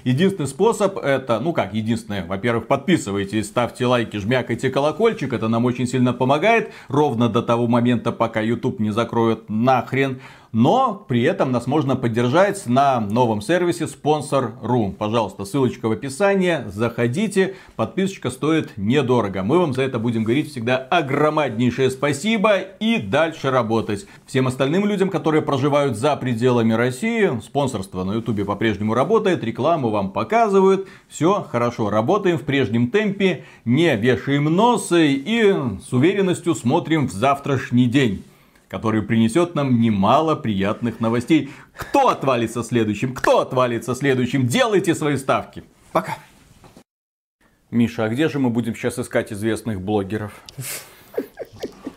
единственный способ это, ну как единственное, во-первых, подписывайтесь, ставьте лайки, жмякайте колокольчик, это нам очень сильно помогает, ровно до того момента, пока YouTube не закроет нахрен. Но при этом нас можно поддержать на новом сервисе Sponsor.ru. Пожалуйста, ссылочка в описании, заходите, подписочка стоит недорого. Мы вам за это будем говорить всегда огромнейшее спасибо и дальше работать. Всем остальным людям, которые проживают за пределами России, спонсорство на ютубе по-прежнему работает, рекламу вам показывают, все хорошо, работаем в прежнем темпе, не вешаем носы и с уверенностью смотрим в завтрашний день который принесет нам немало приятных новостей. Кто отвалится следующим? Кто отвалится следующим? Делайте свои ставки. Пока. Миша, а где же мы будем сейчас искать известных блогеров?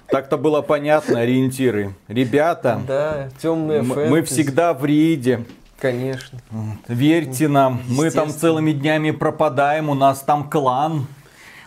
Так-то было понятно, ориентиры. Ребята, Да, темные м- мы всегда в Риде. Конечно. Верьте нам, мы там целыми днями пропадаем, у нас там клан.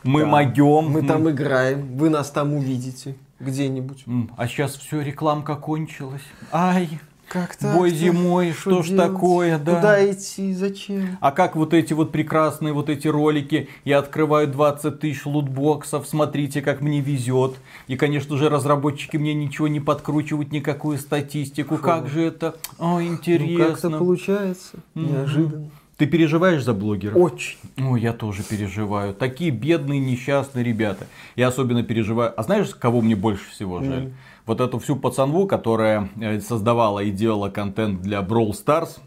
Мы могем. Мы там играем, вы нас там увидите где-нибудь. А сейчас все, рекламка кончилась. Ай, Как бой зимой, что ж делать? такое, да. Куда идти, зачем? А как вот эти вот прекрасные вот эти ролики, я открываю 20 тысяч лутбоксов, смотрите, как мне везет. И, конечно же, разработчики мне ничего не подкручивают, никакую статистику. Как же это? О, Ну, как-то интересно. получается. Неожиданно. Ты переживаешь за блогеров? Очень. Ой, я тоже переживаю. Такие бедные, несчастные ребята. Я особенно переживаю. А знаешь, кого мне больше всего жаль? Вот эту всю пацанву, которая э, создавала и делала контент для Brawl Stars,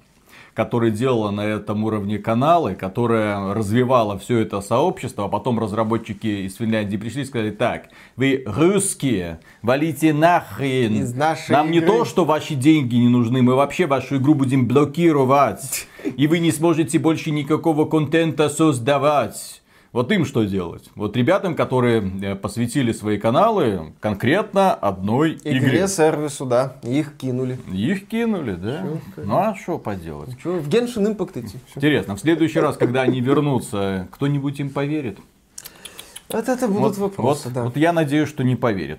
которая делала на этом уровне каналы, которая развивала все это сообщество, а потом разработчики из Финляндии пришли и сказали, так, вы русские, валите нахрен, Из нашей нам не игры». то, что ваши деньги не нужны, мы вообще вашу игру будем блокировать. И вы не сможете больше никакого контента создавать. Вот им что делать? Вот ребятам, которые э, посвятили свои каналы конкретно одной Игре, игре. сервису, да. Их кинули. Их кинули, да? Ну а что поделать? Что, в Genshin Impact идти. Интересно, в следующий раз, когда они вернутся, кто-нибудь им поверит? Вот это будут Вот, вопросы, вот- да. вот я надеюсь, что не поверит.